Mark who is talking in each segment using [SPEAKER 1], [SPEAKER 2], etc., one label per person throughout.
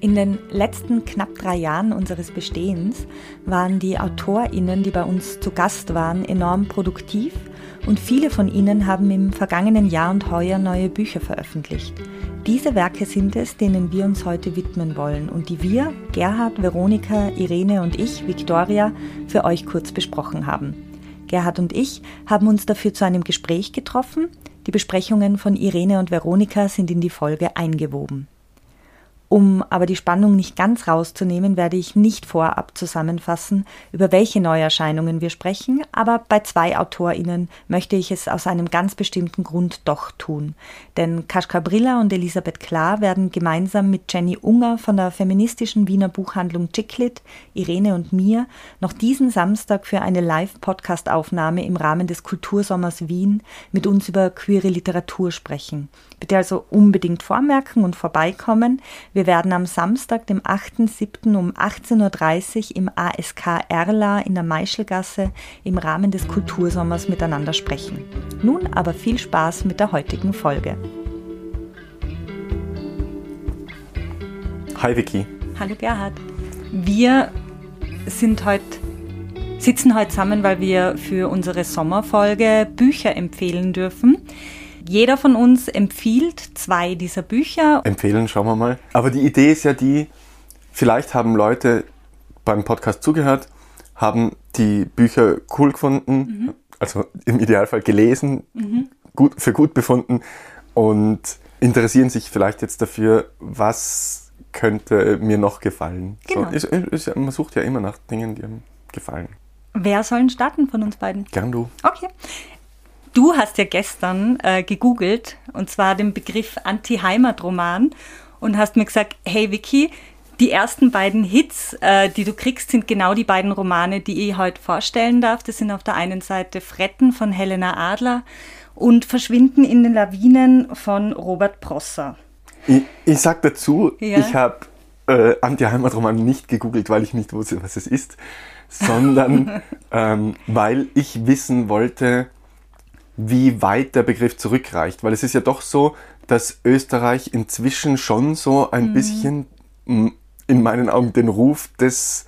[SPEAKER 1] In den letzten knapp drei Jahren unseres Bestehens waren die AutorInnen, die bei uns zu Gast waren, enorm produktiv und viele von ihnen haben im vergangenen Jahr und heuer neue Bücher veröffentlicht. Diese Werke sind es, denen wir uns heute widmen wollen und die wir, Gerhard, Veronika, Irene und ich, Victoria, für euch kurz besprochen haben. Gerhard und ich haben uns dafür zu einem Gespräch getroffen. Die Besprechungen von Irene und Veronika sind in die Folge eingewoben. Um aber die Spannung nicht ganz rauszunehmen, werde ich nicht vorab zusammenfassen, über welche Neuerscheinungen wir sprechen, aber bei zwei AutorInnen möchte ich es aus einem ganz bestimmten Grund doch tun. Denn Kaschka Brilla und Elisabeth Klar werden gemeinsam mit Jenny Unger von der feministischen Wiener Buchhandlung Chicklit, Irene und mir noch diesen Samstag für eine Live-Podcast-Aufnahme im Rahmen des Kultursommers Wien mit uns über queere Literatur sprechen. Bitte also unbedingt vormerken und vorbeikommen. Wir werden am Samstag, dem 8.7. um 18.30 Uhr im ASK Erla in der Meischelgasse im Rahmen des Kultursommers miteinander sprechen. Nun aber viel Spaß mit der heutigen Folge.
[SPEAKER 2] Hi Vicky.
[SPEAKER 1] Hallo Gerhard. Wir sind heute sitzen heute zusammen, weil wir für unsere Sommerfolge Bücher empfehlen dürfen. Jeder von uns empfiehlt zwei dieser Bücher.
[SPEAKER 2] Empfehlen, schauen wir mal. Aber die Idee ist ja die, vielleicht haben Leute beim Podcast zugehört, haben die Bücher cool gefunden, mhm. also im Idealfall gelesen, mhm. gut, für gut befunden und interessieren sich vielleicht jetzt dafür, was könnte mir noch gefallen. Genau. So, ist, ist, man sucht ja immer nach Dingen, die einem gefallen.
[SPEAKER 1] Wer soll starten von uns beiden?
[SPEAKER 2] Gern du.
[SPEAKER 1] Okay. Du hast ja gestern äh, gegoogelt und zwar den Begriff Anti-Heimat-Roman und hast mir gesagt, hey Vicky, die ersten beiden Hits, äh, die du kriegst, sind genau die beiden Romane, die ich heute vorstellen darf. Das sind auf der einen Seite Fretten von Helena Adler und Verschwinden in den Lawinen von Robert Prosser.
[SPEAKER 2] Ich, ich sag dazu, ja. ich habe äh, Anti-Heimat-Roman nicht gegoogelt, weil ich nicht wusste, was es ist, sondern ähm, weil ich wissen wollte, wie weit der Begriff zurückreicht, weil es ist ja doch so, dass Österreich inzwischen schon so ein mhm. bisschen in meinen Augen den Ruf des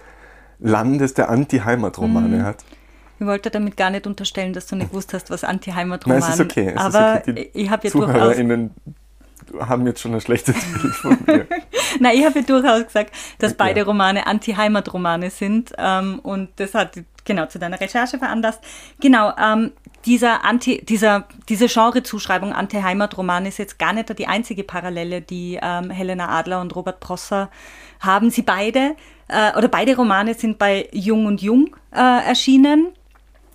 [SPEAKER 2] Landes der Anti-Heimat-Romane mhm. hat.
[SPEAKER 1] Ich wollte damit gar nicht unterstellen, dass du nicht gewusst hast, was Anti-Heimat-Roman
[SPEAKER 2] ist. Nein, es ist okay. Es
[SPEAKER 1] aber
[SPEAKER 2] ist okay.
[SPEAKER 1] ich habe ja
[SPEAKER 2] ZuhörerInnen haben jetzt schon ein schlechtes Bild von mir.
[SPEAKER 1] Nein, ich habe ja durchaus gesagt, dass beide Romane Anti-Heimat-Romane sind ähm, und das hat genau zu deiner Recherche veranlasst. Genau, ähm, dieser Anti, dieser, diese Genrezuschreibung Anti-Heimat-Roman ist jetzt gar nicht die einzige Parallele, die ähm, Helena Adler und Robert Prosser haben. Sie beide, äh, oder beide Romane sind bei Jung und Jung äh, erschienen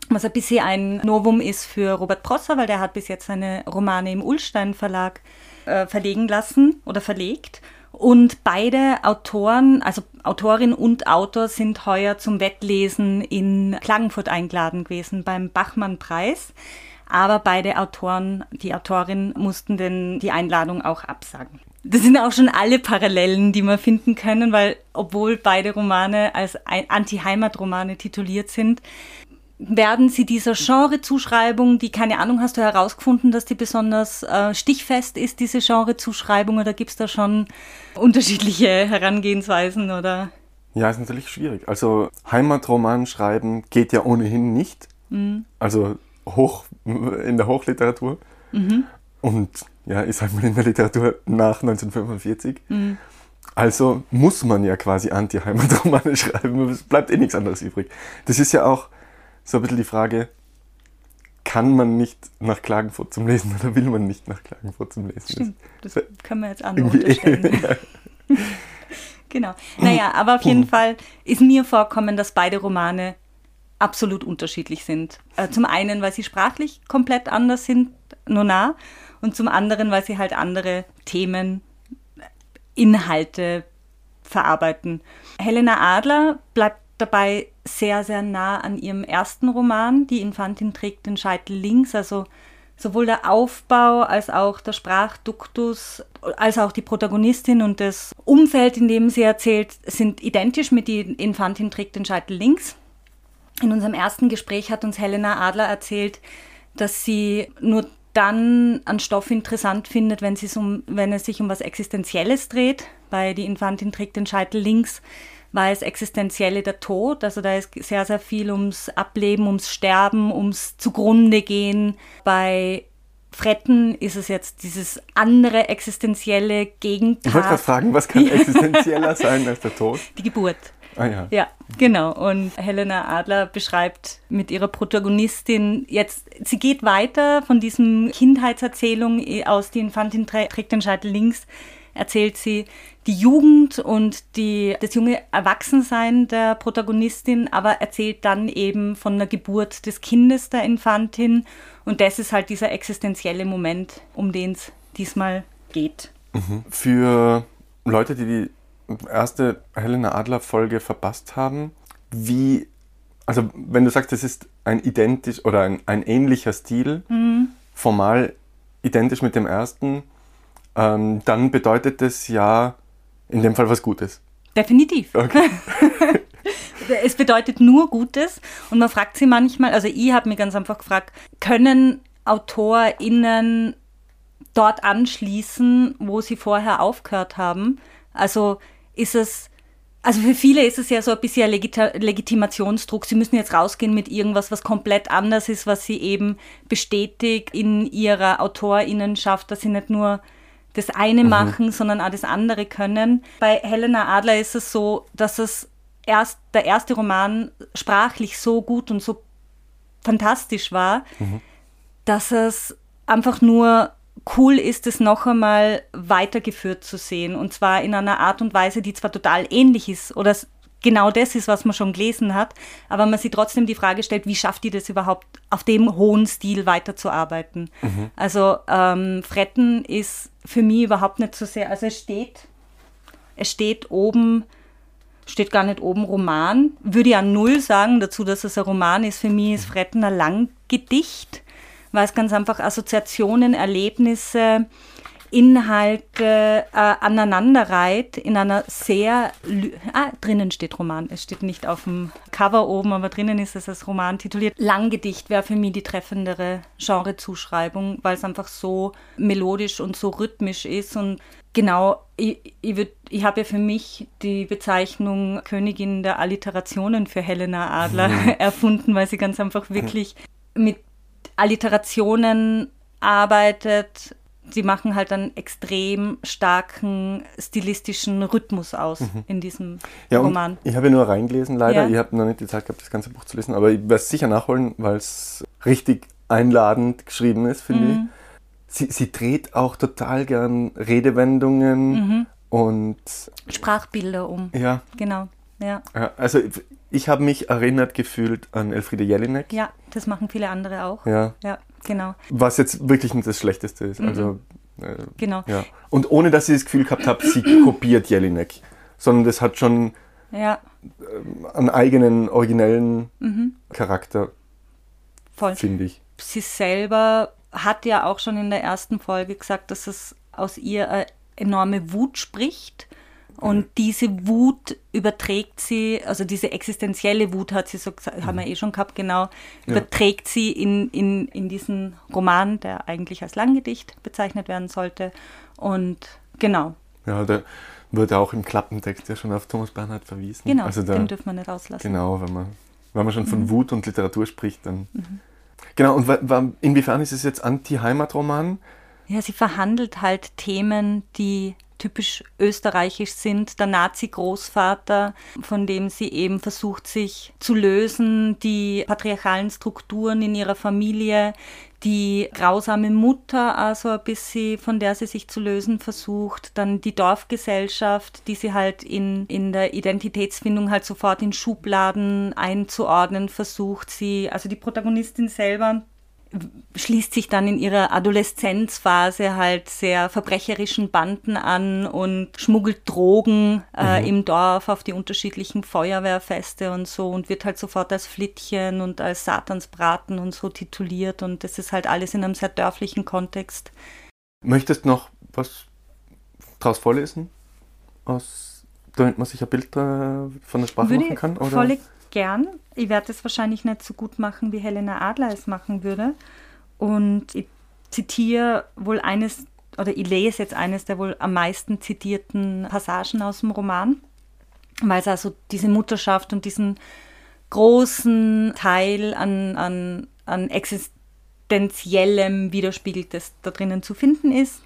[SPEAKER 1] was ein bisschen ein Novum ist für Robert Prosser, weil der hat bis jetzt seine Romane im Ullstein Verlag äh, verlegen lassen oder verlegt. Und beide Autoren, also Autorin und Autor, sind heuer zum Wettlesen in Klagenfurt eingeladen gewesen beim Bachmann-Preis. Aber beide Autoren, die Autorin, mussten denn die Einladung auch absagen. Das sind auch schon alle Parallelen, die wir finden können, weil obwohl beide Romane als Anti-Heimat-Romane tituliert sind, werden Sie dieser Genrezuschreibung, die keine Ahnung, hast du herausgefunden, dass die besonders äh, stichfest ist, diese Genrezuschreibung, oder gibt es da schon unterschiedliche Herangehensweisen oder?
[SPEAKER 2] Ja, ist natürlich schwierig. Also Heimatroman schreiben geht ja ohnehin nicht. Mhm. Also hoch in der Hochliteratur. Mhm. Und ja, ich sag mal in der Literatur nach 1945. Mhm. Also muss man ja quasi Anti-Heimatromane schreiben. Es bleibt eh nichts anderes übrig. Das ist ja auch so ein bisschen die Frage, kann man nicht nach Klagenfurt zum Lesen oder will man nicht nach Klagenfurt zum Lesen?
[SPEAKER 1] Stimmt, das, können wir jetzt andere unterstellen. ja. genau. Naja, aber auf jeden Fall ist mir vorkommen, dass beide Romane absolut unterschiedlich sind. Äh, zum einen, weil sie sprachlich komplett anders sind, nur nah, und zum anderen, weil sie halt andere Themen, Inhalte verarbeiten. Helena Adler bleibt dabei sehr, sehr nah an ihrem ersten Roman. Die Infantin trägt den Scheitel links, also sowohl der Aufbau als auch der Sprachduktus, als auch die Protagonistin und das Umfeld, in dem sie erzählt, sind identisch mit die Infantin trägt den Scheitel links. In unserem ersten Gespräch hat uns Helena Adler erzählt, dass sie nur dann einen Stoff interessant findet, wenn, um, wenn es sich um was Existenzielles dreht. Bei Die Infantin trägt den Scheitel links war es Existenzielle der Tod. Also da ist sehr, sehr viel ums Ableben, ums Sterben, ums Zugrunde gehen. Bei Fretten ist es jetzt dieses andere existenzielle Gegenteil.
[SPEAKER 2] Ich wollte gerade fragen, was kann existenzieller sein als der Tod?
[SPEAKER 1] Die Geburt.
[SPEAKER 2] Ah ja.
[SPEAKER 1] Ja, genau. Und Helena Adler beschreibt mit ihrer Protagonistin jetzt, sie geht weiter von diesem Kindheitserzählung aus Die Infantin trägt den Scheitel links, erzählt sie die Jugend und die, das junge Erwachsensein der Protagonistin, aber erzählt dann eben von der Geburt des Kindes der Infantin. Und das ist halt dieser existenzielle Moment, um den es diesmal geht.
[SPEAKER 2] Mhm. Für Leute, die die erste Helena Adler Folge verpasst haben, wie, also wenn du sagst, es ist ein identisch oder ein, ein ähnlicher Stil, mhm. formal identisch mit dem ersten, ähm, dann bedeutet es ja in dem Fall was Gutes.
[SPEAKER 1] Definitiv. Okay. es bedeutet nur Gutes und man fragt sie manchmal, also ich habe mir ganz einfach gefragt, können AutorInnen dort anschließen, wo sie vorher aufgehört haben? Also ist es, also für viele ist es ja so ein bisschen ein Legitimationsdruck. Sie müssen jetzt rausgehen mit irgendwas, was komplett anders ist, was sie eben bestätigt in ihrer AutorInnenschaft, dass sie nicht nur das eine mhm. machen, sondern auch das andere können. Bei Helena Adler ist es so, dass es erst der erste Roman sprachlich so gut und so fantastisch war, mhm. dass es einfach nur cool ist, es noch einmal weitergeführt zu sehen. Und zwar in einer Art und Weise, die zwar total ähnlich ist oder genau das ist, was man schon gelesen hat, aber man sich trotzdem die Frage stellt, wie schafft die das überhaupt, auf dem hohen Stil weiterzuarbeiten? Mhm. Also ähm, Fretten ist für mich überhaupt nicht so sehr, also es steht, es steht oben, steht gar nicht oben Roman, würde ja null sagen dazu, dass es ein Roman ist. Für mich ist Fretten ein Langgedicht, weil es ganz einfach Assoziationen, Erlebnisse, Inhalte äh, aneinanderreiht in einer sehr, ah, drinnen steht Roman, es steht nicht auf dem Cover oben, aber drinnen ist es als Roman tituliert. Langgedicht wäre für mich die treffendere Genrezuschreibung, weil es einfach so melodisch und so rhythmisch ist und Genau, ich, ich, ich habe ja für mich die Bezeichnung Königin der Alliterationen für Helena Adler mhm. erfunden, weil sie ganz einfach wirklich mit Alliterationen arbeitet, sie machen halt einen extrem starken stilistischen Rhythmus aus mhm. in diesem
[SPEAKER 2] ja,
[SPEAKER 1] Roman.
[SPEAKER 2] Ich habe ja nur reingelesen, leider. Ja. Ich habe noch nicht die Zeit gehabt, das ganze Buch zu lesen, aber ich werde es sicher nachholen, weil es richtig einladend geschrieben ist, finde mhm. ich. Sie, sie, dreht auch total gern Redewendungen mhm. und
[SPEAKER 1] Sprachbilder um.
[SPEAKER 2] Ja.
[SPEAKER 1] Genau. Ja
[SPEAKER 2] also ich habe mich erinnert gefühlt an Elfriede Jelinek.
[SPEAKER 1] Ja, das machen viele andere auch.
[SPEAKER 2] Ja.
[SPEAKER 1] ja. Genau.
[SPEAKER 2] Was jetzt wirklich nicht das Schlechteste ist. Mhm. Also,
[SPEAKER 1] äh, genau.
[SPEAKER 2] Ja. Und ohne dass ich das Gefühl gehabt habe, sie kopiert Jelinek, sondern das hat schon
[SPEAKER 1] ja.
[SPEAKER 2] äh, einen eigenen, originellen mhm. Charakter, finde ich.
[SPEAKER 1] Sie selber hat ja auch schon in der ersten Folge gesagt, dass es aus ihr eine enorme Wut spricht und diese Wut überträgt sie, also diese existenzielle Wut hat sie so gesagt, mhm. haben wir eh schon gehabt, genau, überträgt ja. sie in, in, in diesen Roman, der eigentlich als Langgedicht bezeichnet werden sollte. Und genau.
[SPEAKER 2] Ja, der wird auch im Klappentext ja schon auf Thomas Bernhard verwiesen.
[SPEAKER 1] Genau, also da, den dürfen wir nicht auslassen.
[SPEAKER 2] Genau, wenn man, wenn man schon von mhm. Wut und Literatur spricht, dann. Mhm. Genau, und inwiefern ist es jetzt Anti-Heimat-Roman?
[SPEAKER 1] Ja, sie verhandelt halt Themen, die typisch österreichisch sind, der Nazi-Großvater, von dem sie eben versucht, sich zu lösen, die patriarchalen Strukturen in ihrer Familie, die grausame Mutter, also ein bisschen, von der sie sich zu lösen versucht, dann die Dorfgesellschaft, die sie halt in, in der Identitätsfindung halt sofort in Schubladen einzuordnen versucht, sie, also die Protagonistin selber schließt sich dann in ihrer Adoleszenzphase halt sehr verbrecherischen Banden an und schmuggelt Drogen äh, mhm. im Dorf auf die unterschiedlichen Feuerwehrfeste und so und wird halt sofort als Flittchen und als Satansbraten und so tituliert und das ist halt alles in einem sehr dörflichen Kontext.
[SPEAKER 2] Möchtest noch was draus vorlesen? Aus, damit man sich ein Bild äh, von der Sprache
[SPEAKER 1] Würde
[SPEAKER 2] machen kann?
[SPEAKER 1] Oder? Voll gern. Ich werde es wahrscheinlich nicht so gut machen, wie Helena Adler es machen würde. Und ich zitiere wohl eines, oder ich lese jetzt eines der wohl am meisten zitierten Passagen aus dem Roman, weil es also diese Mutterschaft und diesen großen Teil an, an, an existenziellem widerspiegelt, das da drinnen zu finden ist.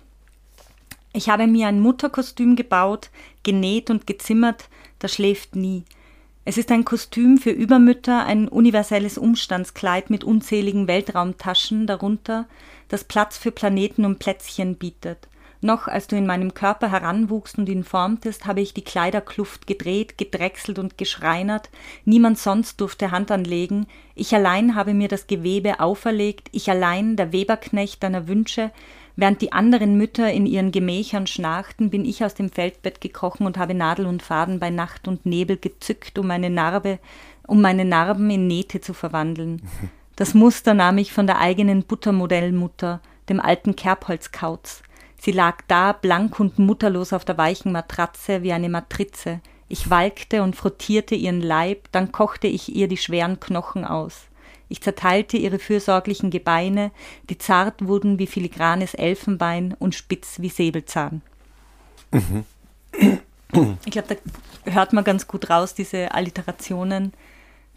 [SPEAKER 1] Ich habe mir ein Mutterkostüm gebaut, genäht und gezimmert, das schläft nie. Es ist ein Kostüm für Übermütter, ein universelles Umstandskleid mit unzähligen Weltraumtaschen darunter, das Platz für Planeten und Plätzchen bietet. Noch als du in meinem Körper heranwuchst und ihn formtest, habe ich die Kleiderkluft gedreht, gedrechselt und geschreinert. Niemand sonst durfte Hand anlegen. Ich allein habe mir das Gewebe auferlegt, ich allein, der Weberknecht deiner Wünsche, Während die anderen Mütter in ihren Gemächern schnarchten, bin ich aus dem Feldbett gekrochen und habe Nadel und Faden bei Nacht und Nebel gezückt, um meine Narbe, um meine Narben in Nähte zu verwandeln. Das Muster nahm ich von der eigenen Buttermodellmutter, dem alten Kerbholzkauz. Sie lag da, blank und mutterlos auf der weichen Matratze wie eine Matrize. Ich walkte und frottierte ihren Leib, dann kochte ich ihr die schweren Knochen aus. Ich zerteilte ihre fürsorglichen Gebeine, die zart wurden wie filigranes Elfenbein und spitz wie Säbelzahn. Mhm. Ich glaube, da hört man ganz gut raus, diese Alliterationen.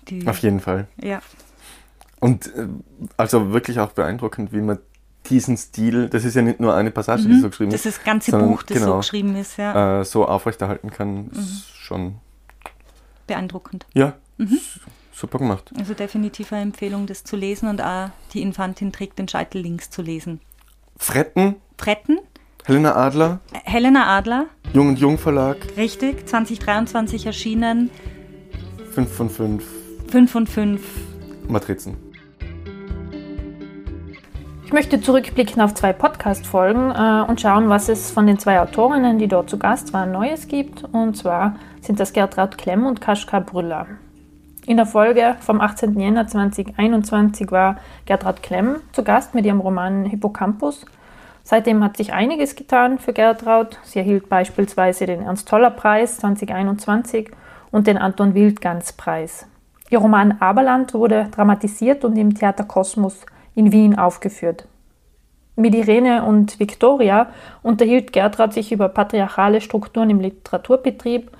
[SPEAKER 2] Die, Auf jeden Fall.
[SPEAKER 1] Ja.
[SPEAKER 2] Und äh, also wirklich auch beeindruckend, wie man diesen Stil, das ist ja nicht nur eine Passage, mhm. die so geschrieben
[SPEAKER 1] ist. Das ist das ganze sondern, Buch, das genau, so geschrieben ist,
[SPEAKER 2] ja. Äh, so aufrechterhalten kann, mhm. ist schon
[SPEAKER 1] beeindruckend.
[SPEAKER 2] Ja, mhm. Super gemacht.
[SPEAKER 1] Also definitiv eine Empfehlung, das zu lesen und auch die Infantin trägt den Scheitel links zu lesen.
[SPEAKER 2] Fretten.
[SPEAKER 1] Fretten.
[SPEAKER 2] Helena Adler.
[SPEAKER 1] Helena Adler.
[SPEAKER 2] Jung und Jung Verlag.
[SPEAKER 1] Richtig, 2023 erschienen.
[SPEAKER 2] 5 von 5.
[SPEAKER 1] 5 von 5.
[SPEAKER 2] Matrizen.
[SPEAKER 3] Ich möchte zurückblicken auf zwei Podcast-Folgen äh, und schauen, was es von den zwei Autorinnen, die dort zu Gast waren, Neues gibt. Und zwar sind das Gertraud Klemm und Kaschka Brüller. In der Folge vom 18. Jänner 2021 war Gertrud Klemm zu Gast mit ihrem Roman Hippocampus. Seitdem hat sich einiges getan für Gertraud. Sie erhielt beispielsweise den Ernst-Toller-Preis 2021 und den Anton Wildgans-Preis. Ihr Roman Aberland wurde dramatisiert und im Theater Kosmos in Wien aufgeführt. Mit Irene und Victoria unterhielt Gertraud sich über patriarchale Strukturen im Literaturbetrieb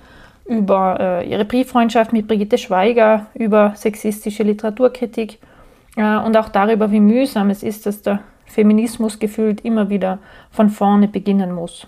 [SPEAKER 3] über äh, ihre Brieffreundschaft mit Brigitte Schweiger, über sexistische Literaturkritik äh, und auch darüber, wie mühsam es ist, dass der Feminismus gefühlt immer wieder von vorne beginnen muss.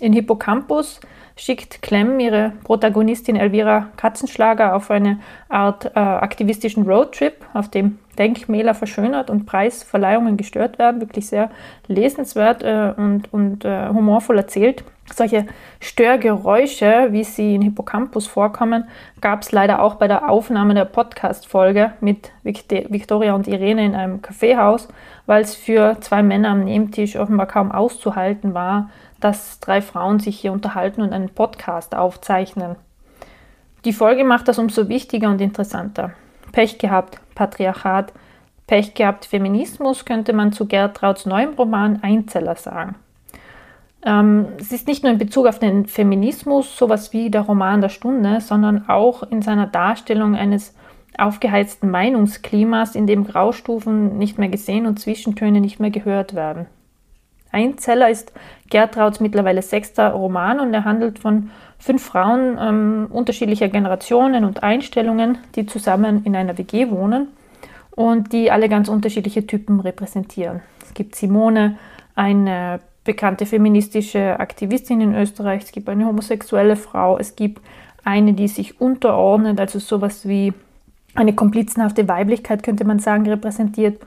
[SPEAKER 3] In Hippocampus schickt Clem ihre Protagonistin Elvira Katzenschlager auf eine Art äh, aktivistischen Roadtrip, auf dem Denkmäler verschönert und Preisverleihungen gestört werden. Wirklich sehr lesenswert äh, und, und äh, humorvoll erzählt. Solche Störgeräusche, wie sie in Hippocampus vorkommen, gab es leider auch bei der Aufnahme der Podcast-Folge mit Victoria und Irene in einem Kaffeehaus, weil es für zwei Männer am Nebentisch offenbar kaum auszuhalten war, dass drei Frauen sich hier unterhalten und einen Podcast aufzeichnen. Die Folge macht das umso wichtiger und interessanter. Pech gehabt, Patriarchat, Pech gehabt, Feminismus könnte man zu Gertrauds neuem Roman Einzeller sagen. Ähm, es ist nicht nur in Bezug auf den Feminismus sowas wie der Roman der Stunde, sondern auch in seiner Darstellung eines aufgeheizten Meinungsklimas, in dem Graustufen nicht mehr gesehen und Zwischentöne nicht mehr gehört werden. Einzeller ist Gertrauds mittlerweile sechster Roman und er handelt von fünf Frauen ähm, unterschiedlicher Generationen und Einstellungen, die zusammen in einer WG wohnen und die alle ganz unterschiedliche Typen repräsentieren. Es gibt Simone, eine bekannte feministische Aktivistin in Österreich, es gibt eine homosexuelle Frau, es gibt eine, die sich unterordnet, also sowas wie eine komplizenhafte Weiblichkeit, könnte man sagen, repräsentiert.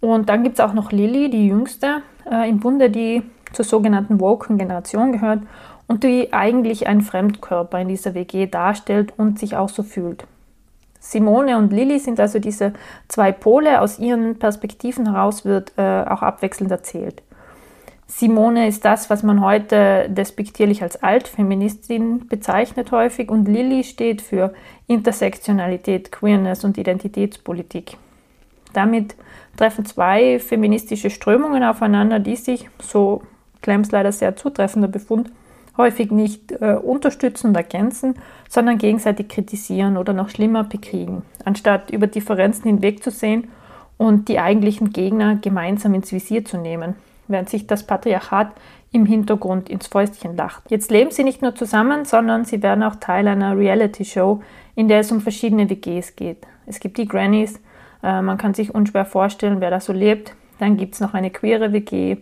[SPEAKER 3] Und dann gibt es auch noch Lilly, die jüngste äh, im Bunde, die zur sogenannten Woken Generation gehört und die eigentlich einen Fremdkörper in dieser WG darstellt und sich auch so fühlt. Simone und Lilly sind also diese zwei Pole, aus ihren Perspektiven heraus wird äh, auch abwechselnd erzählt. Simone ist das, was man heute despektierlich als Altfeministin bezeichnet häufig und Lilly steht für Intersektionalität, Queerness und Identitätspolitik. Damit treffen zwei feministische Strömungen aufeinander, die sich, so Clems leider sehr zutreffender Befund, häufig nicht äh, unterstützen und ergänzen, sondern gegenseitig kritisieren oder noch schlimmer bekriegen, anstatt über Differenzen hinwegzusehen und die eigentlichen Gegner gemeinsam ins Visier zu nehmen, während sich das Patriarchat im Hintergrund ins Fäustchen lacht. Jetzt leben sie nicht nur zusammen, sondern sie werden auch Teil einer Reality-Show, in der es um verschiedene WGs geht. Es gibt die Grannies, äh, man kann sich unschwer vorstellen, wer da so lebt. Dann gibt es noch eine queere WG.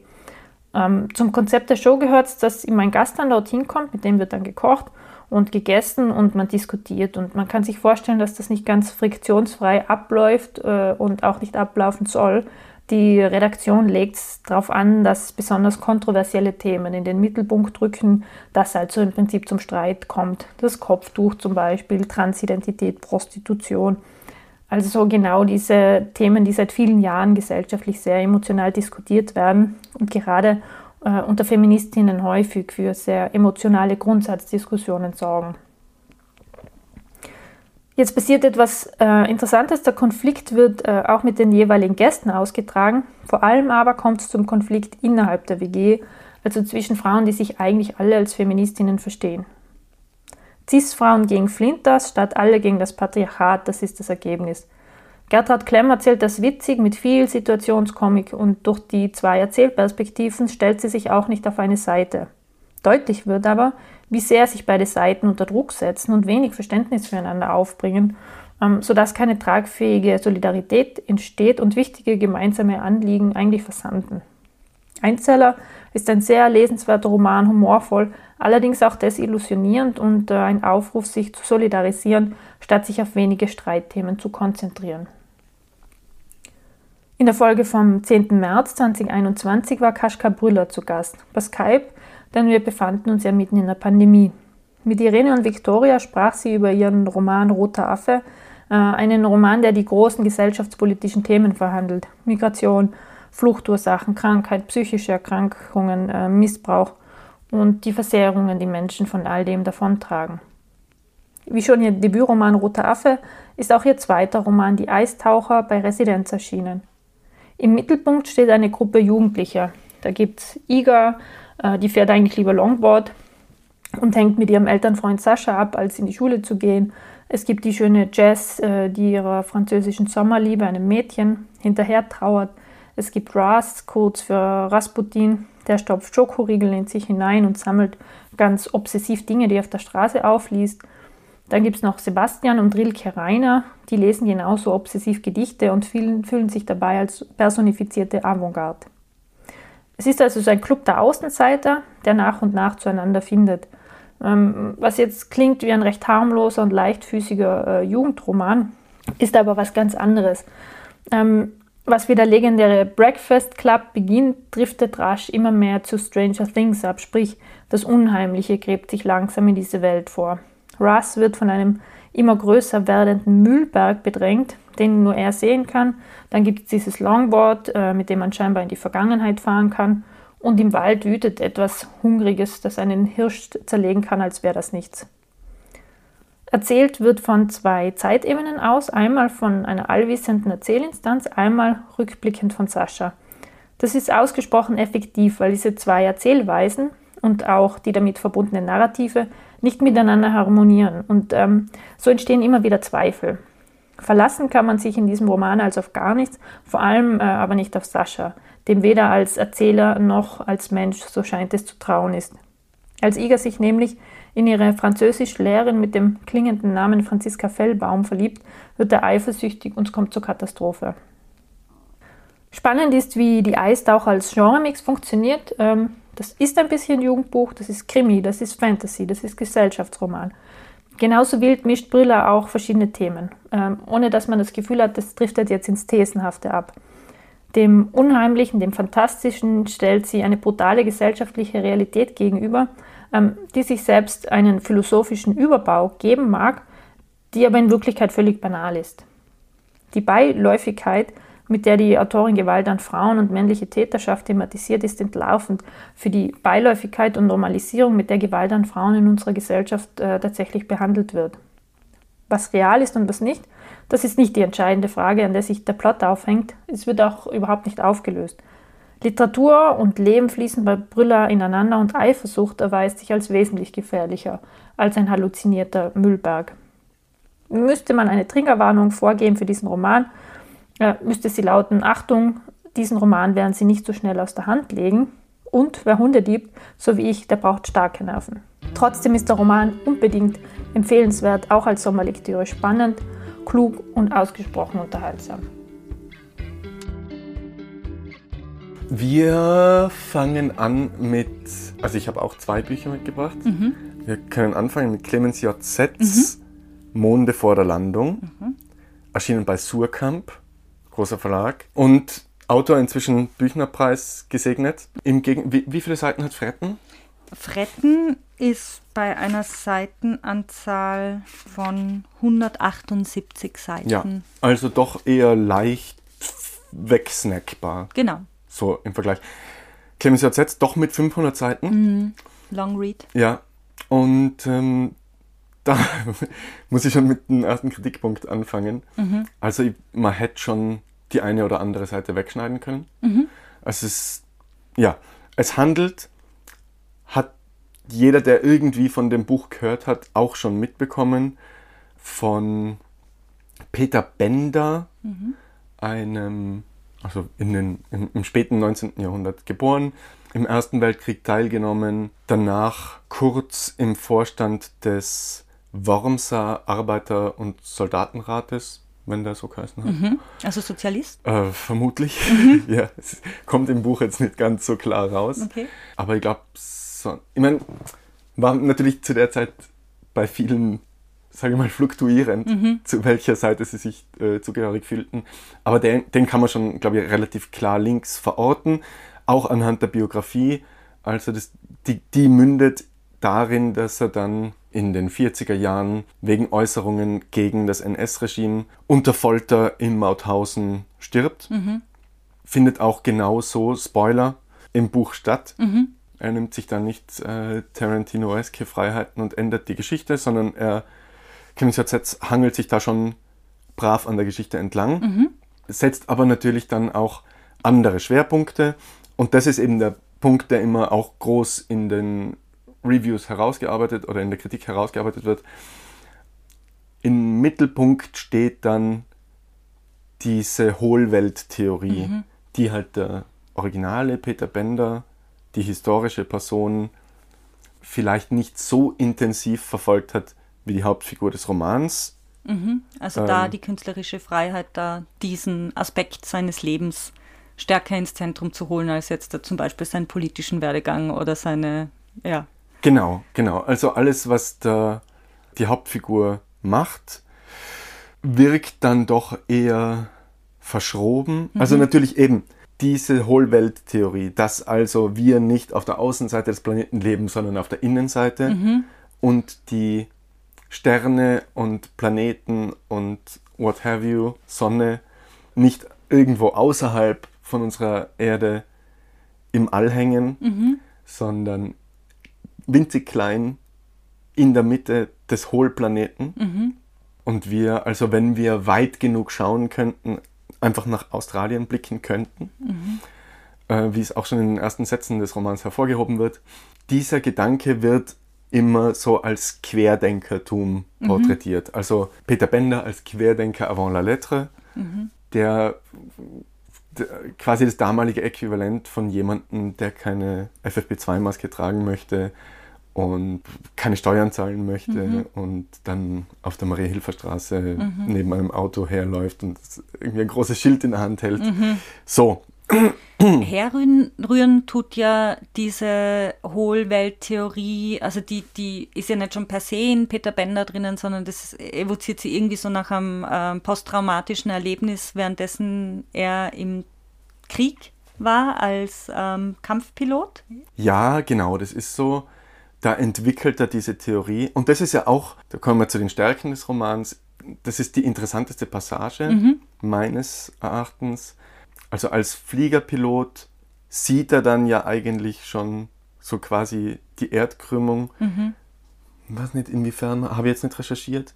[SPEAKER 3] Ähm, zum Konzept der Show gehört es, dass immer ein Gast dann dorthin kommt, mit dem wird dann gekocht und gegessen und man diskutiert. Und man kann sich vorstellen, dass das nicht ganz friktionsfrei abläuft äh, und auch nicht ablaufen soll. Die Redaktion legt es darauf an, dass besonders kontroversielle Themen in den Mittelpunkt rücken, dass also im Prinzip zum Streit kommt. Das Kopftuch zum Beispiel, Transidentität, Prostitution. Also so genau diese Themen, die seit vielen Jahren gesellschaftlich sehr emotional diskutiert werden und gerade äh, unter Feministinnen häufig für sehr emotionale Grundsatzdiskussionen sorgen. Jetzt passiert etwas äh, Interessantes. Der Konflikt wird äh, auch mit den jeweiligen Gästen ausgetragen. Vor allem aber kommt es zum Konflikt innerhalb der WG, also zwischen Frauen, die sich eigentlich alle als Feministinnen verstehen. Cis-Frauen gegen Flinters statt alle gegen das Patriarchat, das ist das Ergebnis. Gertrud Klemm erzählt das witzig mit viel Situationskomik und durch die zwei Erzählperspektiven stellt sie sich auch nicht auf eine Seite. Deutlich wird aber, wie sehr sich beide Seiten unter Druck setzen und wenig Verständnis füreinander aufbringen, ähm, sodass keine tragfähige Solidarität entsteht und wichtige gemeinsame Anliegen eigentlich versanden. Einzeller ist ein sehr lesenswerter Roman, humorvoll, allerdings auch desillusionierend und äh, ein Aufruf, sich zu solidarisieren, statt sich auf wenige Streitthemen zu konzentrieren. In der Folge vom 10. März 2021 war Kaschka Brüller zu Gast. Bei Skype denn wir befanden uns ja mitten in der Pandemie. Mit Irene und Victoria sprach sie über ihren Roman Roter Affe, äh, einen Roman, der die großen gesellschaftspolitischen Themen verhandelt. Migration, Fluchtursachen, Krankheit, psychische Erkrankungen, äh, Missbrauch und die Versehrungen, die Menschen von all dem davontragen. Wie schon ihr Debütroman Roter Affe ist auch ihr zweiter Roman Die Eistaucher bei Residenz erschienen. Im Mittelpunkt steht eine Gruppe Jugendlicher. Da gibt es Iga, äh, die fährt eigentlich lieber Longboard und hängt mit ihrem Elternfreund Sascha ab, als in die Schule zu gehen. Es gibt die schöne Jess, äh, die ihrer französischen Sommerliebe, einem Mädchen, hinterher trauert. Es gibt Ras, kurz für Rasputin, der stopft Schokoriegel in sich hinein und sammelt ganz obsessiv Dinge, die er auf der Straße aufliest. Dann gibt es noch Sebastian und Rilke Reiner, die lesen genauso obsessiv Gedichte und fühlen, fühlen sich dabei als personifizierte Avantgarde. Es ist also so ein Club der Außenseiter, der nach und nach zueinander findet. Ähm, was jetzt klingt wie ein recht harmloser und leichtfüßiger äh, Jugendroman, ist aber was ganz anderes. Ähm, was wie der legendäre Breakfast Club beginnt, driftet rasch immer mehr zu Stranger Things ab, sprich das Unheimliche gräbt sich langsam in diese Welt vor. Russ wird von einem immer größer werdenden Mühlberg bedrängt, den nur er sehen kann. Dann gibt es dieses Longboard, äh, mit dem man scheinbar in die Vergangenheit fahren kann. Und im Wald wütet etwas Hungriges, das einen Hirsch zerlegen kann, als wäre das nichts. Erzählt wird von zwei Zeitebenen aus, einmal von einer allwissenden Erzählinstanz, einmal rückblickend von Sascha. Das ist ausgesprochen effektiv, weil diese zwei Erzählweisen und auch die damit verbundenen Narrative nicht miteinander harmonieren. Und ähm, so entstehen immer wieder Zweifel. Verlassen kann man sich in diesem Roman also auf gar nichts, vor allem äh, aber nicht auf Sascha, dem weder als Erzähler noch als Mensch, so scheint es, zu trauen ist. Als Iga sich nämlich in ihre Französischlehrerin mit dem klingenden Namen Franziska Fellbaum verliebt, wird er eifersüchtig und es kommt zur Katastrophe. Spannend ist, wie die Eistaucher als Genremix funktioniert. Ähm, das ist ein bisschen Jugendbuch, das ist Krimi, das ist Fantasy, das ist Gesellschaftsroman. Genauso wild mischt Brüller auch verschiedene Themen, ähm, ohne dass man das Gefühl hat, das driftet jetzt ins Thesenhafte ab. Dem Unheimlichen, dem Fantastischen stellt sie eine brutale gesellschaftliche Realität gegenüber, ähm, die sich selbst einen philosophischen Überbau geben mag, die aber in Wirklichkeit völlig banal ist. Die Beiläufigkeit mit der die Autorin Gewalt an Frauen und männliche Täterschaft thematisiert, ist entlarvend für die Beiläufigkeit und Normalisierung, mit der Gewalt an Frauen in unserer Gesellschaft äh, tatsächlich behandelt wird. Was real ist und was nicht, das ist nicht die entscheidende Frage, an der sich der Plot aufhängt. Es wird auch überhaupt nicht aufgelöst. Literatur und Leben fließen bei Brüller ineinander und Eifersucht erweist sich als wesentlich gefährlicher als ein halluzinierter Müllberg. Müsste man eine Trinkerwarnung vorgeben für diesen Roman, äh, müsste sie lauten, Achtung, diesen Roman werden Sie nicht so schnell aus der Hand legen. Und wer Hunde liebt, so wie ich, der braucht starke Nerven. Trotzdem ist der Roman unbedingt empfehlenswert, auch als Sommerlektüre spannend, klug und ausgesprochen unterhaltsam.
[SPEAKER 2] Wir fangen an mit, also ich habe auch zwei Bücher mitgebracht.
[SPEAKER 1] Mhm.
[SPEAKER 2] Wir können anfangen mit Clemens J. Zetz, Monde vor der Landung, erschienen bei Surkamp, großer Verlag. Und Autor inzwischen Büchnerpreis gesegnet. Im Gegen wie, wie viele Seiten hat Fretten?
[SPEAKER 1] Fretten ist bei einer Seitenanzahl von 178 Seiten.
[SPEAKER 2] Ja, also doch eher leicht wegsnackbar.
[SPEAKER 1] Genau.
[SPEAKER 2] So im Vergleich. Clemens J. Doch mit 500 Seiten.
[SPEAKER 1] Long Read.
[SPEAKER 2] Ja, und ähm, da muss ich schon mit dem ersten Kritikpunkt anfangen. Also ich- man hätte schon die eine oder andere Seite wegschneiden können. Also es ist, ja, es handelt, hat jeder, der irgendwie von dem Buch gehört hat, auch schon mitbekommen, von Peter Bender, einem, also in den, im, im späten 19. Jahrhundert geboren, im Ersten Weltkrieg teilgenommen, danach kurz im Vorstand des Wormser Arbeiter- und Soldatenrates, wenn der so geheißen hat.
[SPEAKER 1] Also Sozialist.
[SPEAKER 2] Äh, vermutlich. ja, es kommt im Buch jetzt nicht ganz so klar raus.
[SPEAKER 1] Okay.
[SPEAKER 2] Aber ich glaube, so, ich meine, war natürlich zu der Zeit bei vielen, sage ich mal, fluktuierend, zu welcher Seite sie sich äh, zugehörig fühlten. Aber den, den kann man schon, glaube ich, relativ klar links verorten, auch anhand der Biografie. Also das, die, die mündet darin, dass er dann in den 40er Jahren wegen Äußerungen gegen das NS-Regime unter Folter in Mauthausen stirbt. Findet auch genauso, Spoiler, im Buch statt. Er nimmt sich dann nicht äh, Tarantino-eske Freiheiten und ändert die Geschichte, sondern er, Clemens J. Zetz hangelt sich da schon brav an der Geschichte entlang, setzt aber natürlich dann auch andere Schwerpunkte. Und das ist eben der Punkt, der immer auch groß in den Reviews herausgearbeitet oder in der Kritik herausgearbeitet wird. Im Mittelpunkt steht dann diese Hohlwelttheorie, die halt der originale Peter Bender, die historische Person, vielleicht nicht so intensiv verfolgt hat wie die Hauptfigur des Romans.
[SPEAKER 1] Also da
[SPEAKER 2] Ähm.
[SPEAKER 1] die künstlerische Freiheit, da diesen Aspekt seines Lebens stärker ins Zentrum zu holen, als jetzt da zum Beispiel seinen politischen Werdegang oder seine, ja.
[SPEAKER 2] Genau, genau. Also alles, was der, die Hauptfigur macht, wirkt dann doch eher verschroben. Also natürlich eben diese Hohlwelttheorie, dass also wir nicht auf der Außenseite des Planeten leben, sondern auf der Innenseite und die Sterne und Planeten und what have you, Sonne, nicht irgendwo außerhalb von unserer Erde im All hängen, sondern winzig klein in der Mitte des Hohlplaneten. Und wir, also wenn wir weit genug schauen könnten, einfach nach Australien blicken könnten, äh, wie es auch schon in den ersten Sätzen des Romans hervorgehoben wird. Dieser Gedanke wird immer so als Querdenkertum porträtiert. Also Peter Bender als Querdenker avant la lettre, der, der quasi das damalige Äquivalent von jemandem, der keine FFP2-Maske tragen möchte und keine Steuern zahlen möchte und dann auf der Marie-Hilfer-Straße neben einem Auto herläuft und irgendwie ein großes Schild in der Hand hält. So,
[SPEAKER 1] Herrühren tut ja diese Hohlwelttheorie, also die, die ist ja nicht schon per se in Peter Bender drinnen, sondern das evoziert sie irgendwie so nach einem ähm, posttraumatischen Erlebnis, währenddessen er im Krieg war als ähm, Kampfpilot.
[SPEAKER 2] Ja, genau, das ist so. Da entwickelt er diese Theorie. Und das ist ja auch, da kommen wir zu den Stärken des Romans, das ist die interessanteste Passage meines Erachtens. Also als Fliegerpilot sieht er dann ja eigentlich schon so quasi die Erdkrümmung. Was nicht, inwiefern, habe ich jetzt nicht recherchiert.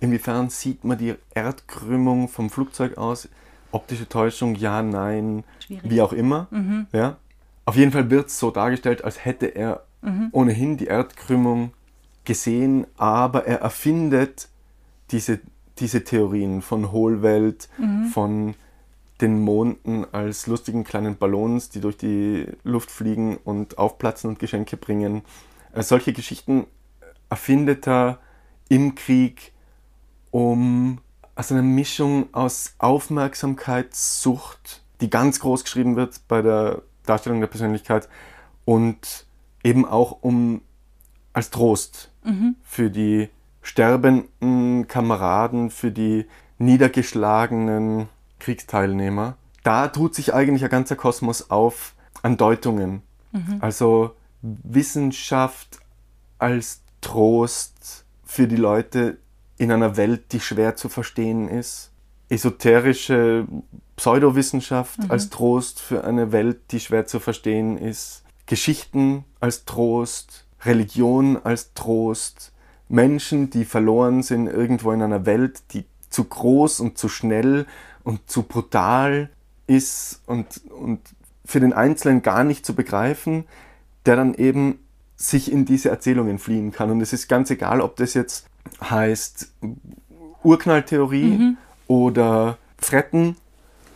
[SPEAKER 2] Inwiefern sieht man die Erdkrümmung vom Flugzeug aus? Optische Täuschung, ja, nein,
[SPEAKER 1] Schwierig.
[SPEAKER 2] wie auch immer. Ja? Auf jeden Fall wird es so dargestellt, als hätte er ohnehin die Erdkrümmung gesehen, aber er erfindet diese, diese Theorien von Hohlwelt, von den Monden als lustigen kleinen Ballons, die durch die Luft fliegen und aufplatzen und Geschenke bringen. Äh, solche Geschichten erfindet er im Krieg, um also eine Mischung aus Aufmerksamkeitssucht, die ganz groß geschrieben wird bei der Darstellung der Persönlichkeit, und eben auch um als Trost mhm. für die sterbenden Kameraden, für die niedergeschlagenen Kriegsteilnehmer. Da tut sich eigentlich ein ganzer Kosmos auf an Deutungen. Mhm. Also Wissenschaft als Trost für die Leute in einer Welt, die schwer zu verstehen ist. Esoterische Pseudowissenschaft mhm. als Trost für eine Welt, die schwer zu verstehen ist. Geschichten als Trost, Religion als Trost, Menschen, die verloren sind irgendwo in einer Welt, die zu groß und zu schnell und zu brutal ist und, und für den Einzelnen gar nicht zu begreifen, der dann eben sich in diese Erzählungen fliehen kann. Und es ist ganz egal, ob das jetzt heißt Urknalltheorie mhm. oder Fretten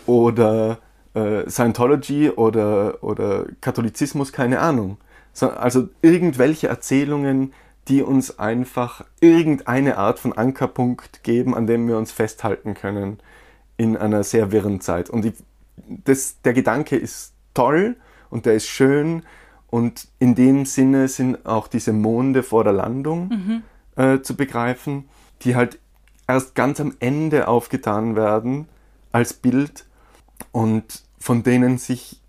[SPEAKER 2] oder äh, Scientology oder, oder Katholizismus, keine Ahnung. So, also irgendwelche Erzählungen, die uns einfach irgendeine Art von Ankerpunkt geben, an dem wir uns festhalten können in einer sehr wirren Zeit. Und die, das, der Gedanke ist toll und der ist schön und in dem Sinne sind auch diese Monde vor der Landung mhm. äh, zu begreifen, die halt erst ganz am Ende aufgetan werden als Bild und von denen sich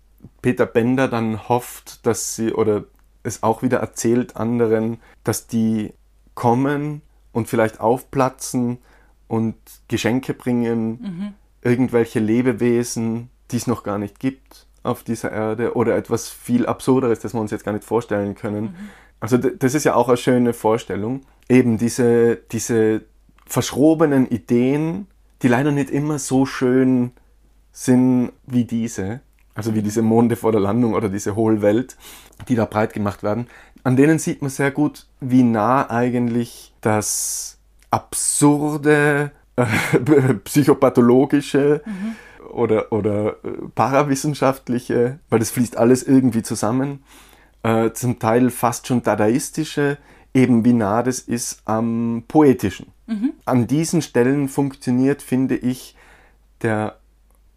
[SPEAKER 2] Peter Bender dann hofft, dass sie oder es auch wieder erzählt anderen, dass die kommen und vielleicht aufplatzen und Geschenke bringen, mhm. Irgendwelche Lebewesen, die es noch gar nicht gibt auf dieser Erde oder etwas viel Absurderes, das wir uns jetzt gar nicht vorstellen können. Mhm. Also das ist ja auch eine schöne Vorstellung. Eben diese, diese verschrobenen Ideen, die leider nicht immer so schön sind wie diese, also wie diese Monde vor der Landung oder diese Hohlwelt, die da breit gemacht werden, an denen sieht man sehr gut, wie nah eigentlich das absurde, psychopathologische mhm. oder, oder äh, parawissenschaftliche, weil das fließt alles irgendwie zusammen, äh, zum Teil fast schon dadaistische, eben wie nah das ist am poetischen. Mhm. An diesen Stellen funktioniert, finde ich, der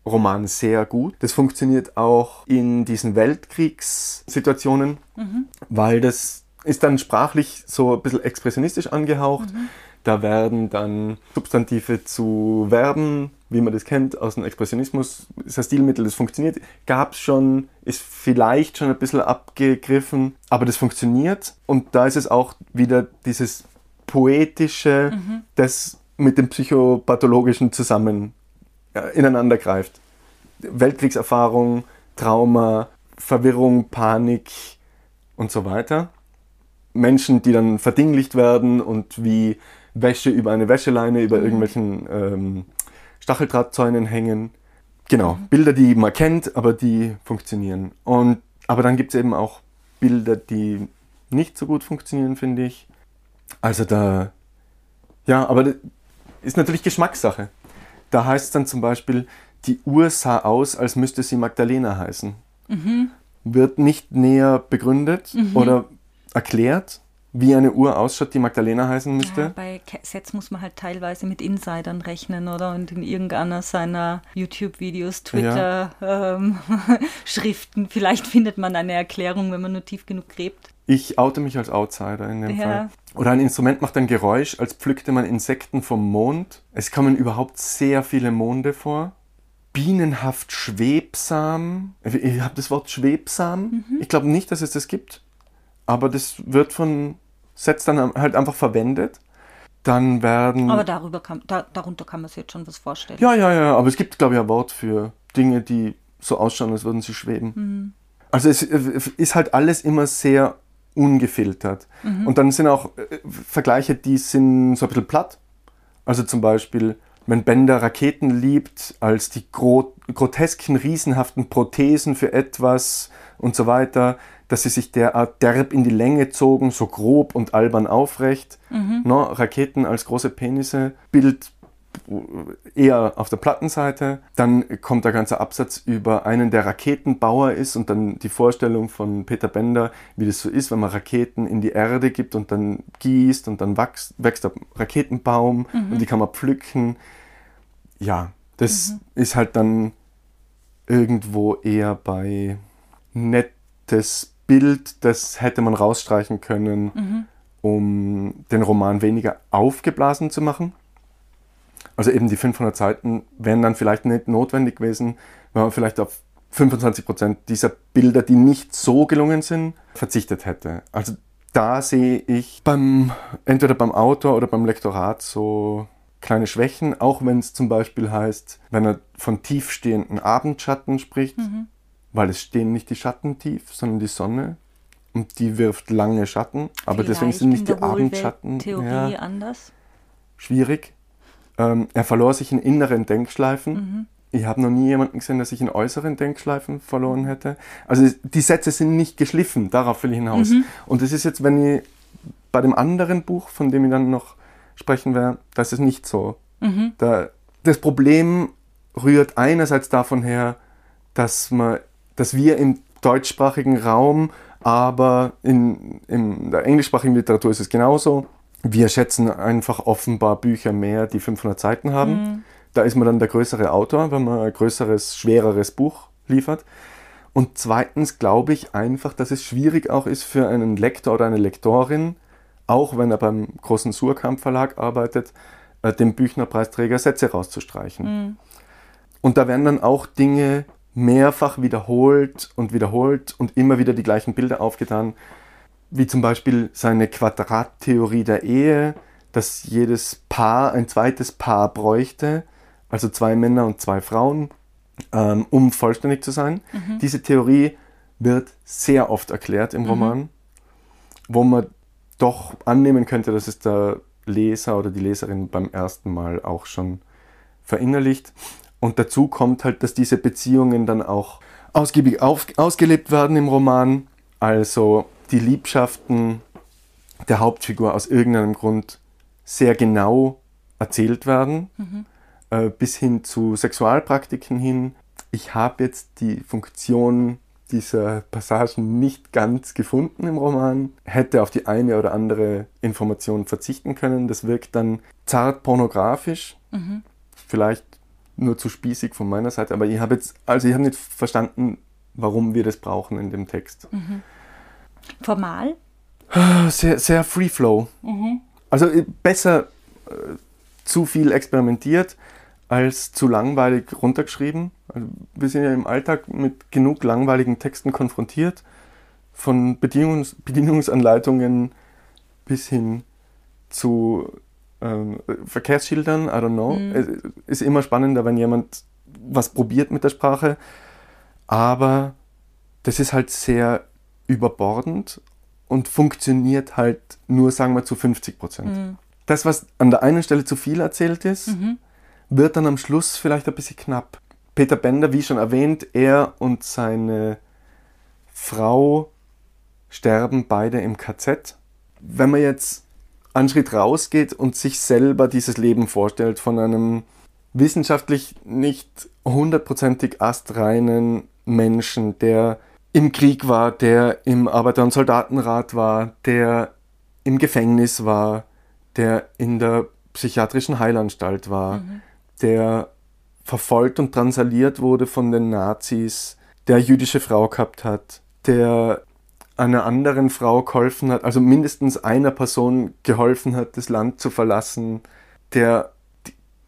[SPEAKER 2] Roman sehr gut. Das funktioniert auch in diesen Weltkriegssituationen, mhm. weil das ist dann sprachlich so ein bisschen expressionistisch angehaucht. Mhm. Da werden dann Substantive zu Verben, wie man das kennt aus dem Expressionismus, ist ein Stilmittel, das funktioniert. Gab es schon, ist vielleicht schon ein bisschen abgegriffen, aber das funktioniert. Und da ist es auch wieder dieses Poetische, mhm. das mit dem Psychopathologischen zusammen ineinander greift. Weltkriegserfahrung, Trauma, Verwirrung, Panik und so weiter. Menschen, die dann verdinglicht werden und wie Wäsche über eine Wäscheleine, über mhm. irgendwelchen ähm, Stacheldrahtzäunen hängen. Genau, mhm. Bilder, die man kennt, aber die funktionieren. Und, aber dann gibt es eben auch Bilder, die nicht so gut funktionieren, finde ich. Also da, ja, aber das ist natürlich Geschmackssache. Da heißt es dann zum Beispiel, die Uhr sah aus, als müsste sie Magdalena heißen. Mhm. Wird nicht näher begründet mhm. oder erklärt, wie eine Uhr ausschaut, die Magdalena heißen müsste. Ja,
[SPEAKER 1] bei Sets muss man halt teilweise mit Insidern rechnen, oder? Und in irgendeiner seiner YouTube-Videos, Twitter-Schriften, ja. ähm, vielleicht findet man eine Erklärung, wenn man nur tief genug gräbt.
[SPEAKER 2] Ich oute mich als Outsider in dem ja. Fall. Oder ein Instrument macht ein Geräusch, als pflückte man Insekten vom Mond. Es kommen überhaupt sehr viele Monde vor. Bienenhaft schwebsam. Ich habe das Wort schwebsam. Mhm. Ich glaube nicht, dass es das gibt. Aber das wird von Sets dann halt einfach verwendet. Dann werden.
[SPEAKER 1] Aber darüber kann, da, darunter kann man sich jetzt schon was vorstellen.
[SPEAKER 2] Ja, ja, ja. Aber es gibt, glaube ich, ein Wort für Dinge, die so ausschauen, als würden sie schweben. Mhm. Also es ist halt alles immer sehr ungefiltert. Mhm. Und dann sind auch äh, Vergleiche, die sind so ein bisschen platt. Also zum Beispiel, wenn Bender Raketen liebt, als die gro grotesken, riesenhaften Prothesen für etwas und so weiter, dass sie sich derart derb in die Länge zogen, so grob und albern aufrecht. Mhm. No, Raketen als große Penisse, Bild eher auf der Plattenseite. Dann kommt der ganze Absatz über einen, der Raketenbauer ist und dann die Vorstellung von Peter Bender, wie das so ist, wenn man Raketen in die Erde gibt und dann gießt und dann wächst, wächst der Raketenbaum mhm. und die kann man pflücken. Ja, das mhm. ist halt dann irgendwo eher bei nettes Bild, das hätte man rausstreichen können, mhm. um den Roman weniger aufgeblasen zu machen. Also eben die 500 Seiten wären dann vielleicht nicht notwendig gewesen, wenn man vielleicht auf 25 Prozent dieser Bilder, die nicht so gelungen sind, verzichtet hätte. Also da sehe ich beim, entweder beim Autor oder beim Lektorat so kleine Schwächen, auch wenn es zum Beispiel heißt, wenn er von tiefstehenden Abendschatten spricht, mhm. Weil es stehen nicht die Schatten tief, sondern die Sonne und die wirft lange Schatten, aber Vielleicht deswegen sind nicht die Abendschatten.
[SPEAKER 1] Theorie ja, anders?
[SPEAKER 2] Schwierig. Ähm, er verlor sich in inneren Denkschleifen. Mhm. Ich habe noch nie jemanden gesehen, der sich in äußeren Denkschleifen verloren hätte. Also die Sätze sind nicht geschliffen, darauf will ich hinaus. Mhm. Und das ist jetzt, wenn ich bei dem anderen Buch, von dem ich dann noch sprechen werde, das ist nicht so. Mhm. Da, das Problem rührt einerseits davon her, dass, man, dass wir im deutschsprachigen Raum, aber in, in der englischsprachigen Literatur ist es genauso, wir schätzen einfach offenbar Bücher mehr, die 500 Seiten haben. Mhm. Da ist man dann der größere Autor, wenn man ein größeres, schwereres Buch liefert. Und zweitens glaube ich einfach, dass es schwierig auch ist für einen Lektor oder eine Lektorin, auch wenn er beim großen Surkamp Verlag arbeitet, äh, dem Büchnerpreisträger Sätze rauszustreichen. Mhm. Und da werden dann auch Dinge mehrfach wiederholt und wiederholt und immer wieder die gleichen Bilder aufgetan, wie zum Beispiel seine Quadrattheorie der Ehe, dass jedes Paar ein zweites Paar bräuchte, also zwei Männer und zwei Frauen, ähm, um vollständig zu sein. Mhm. Diese Theorie wird sehr oft erklärt im mhm. Roman, mhm. wo man doch annehmen könnte, dass es der Leser oder die Leserin beim ersten Mal auch schon verinnerlicht. Und dazu kommt halt, dass diese Beziehungen dann auch ausgiebig auf, ausgelebt werden im Roman. Also die Liebschaften der Hauptfigur aus irgendeinem Grund sehr genau erzählt werden, mhm. äh, bis hin zu Sexualpraktiken hin. Ich habe jetzt die Funktion dieser Passagen nicht ganz gefunden im Roman, hätte auf die eine oder andere Information verzichten können. Das wirkt dann zart pornografisch, mhm. vielleicht nur zu spießig von meiner Seite, aber ich habe jetzt, also ich habe nicht verstanden, warum wir das brauchen in dem Text. Mhm.
[SPEAKER 1] Formal?
[SPEAKER 2] Sehr, sehr Free Flow. Mhm. Also äh, besser äh, zu viel experimentiert als zu langweilig runtergeschrieben. Also wir sind ja im Alltag mit genug langweiligen Texten konfrontiert, von Bedienungs Bedienungsanleitungen bis hin zu ähm, Verkehrsschildern, I don't know. Mhm. Ist immer spannender, wenn jemand was probiert mit der Sprache, aber das ist halt sehr überbordend und funktioniert halt nur, sagen wir, zu 50 Prozent. Mhm. Das, was an der einen Stelle zu viel erzählt ist, mhm. wird dann am Schluss vielleicht ein bisschen knapp. Peter Bender, wie schon erwähnt, er und seine Frau sterben beide im KZ. Wenn man jetzt einen Schritt rausgeht und sich selber dieses Leben vorstellt von einem wissenschaftlich nicht hundertprozentig astreinen Menschen, der im Krieg war, der im Arbeiter- und Soldatenrat war, der im Gefängnis war, der in der psychiatrischen Heilanstalt war, mhm. der verfolgt und transaliert wurde von den Nazis, der jüdische Frau gehabt hat, der einer anderen Frau geholfen hat, also mindestens einer Person geholfen hat, das Land zu verlassen, der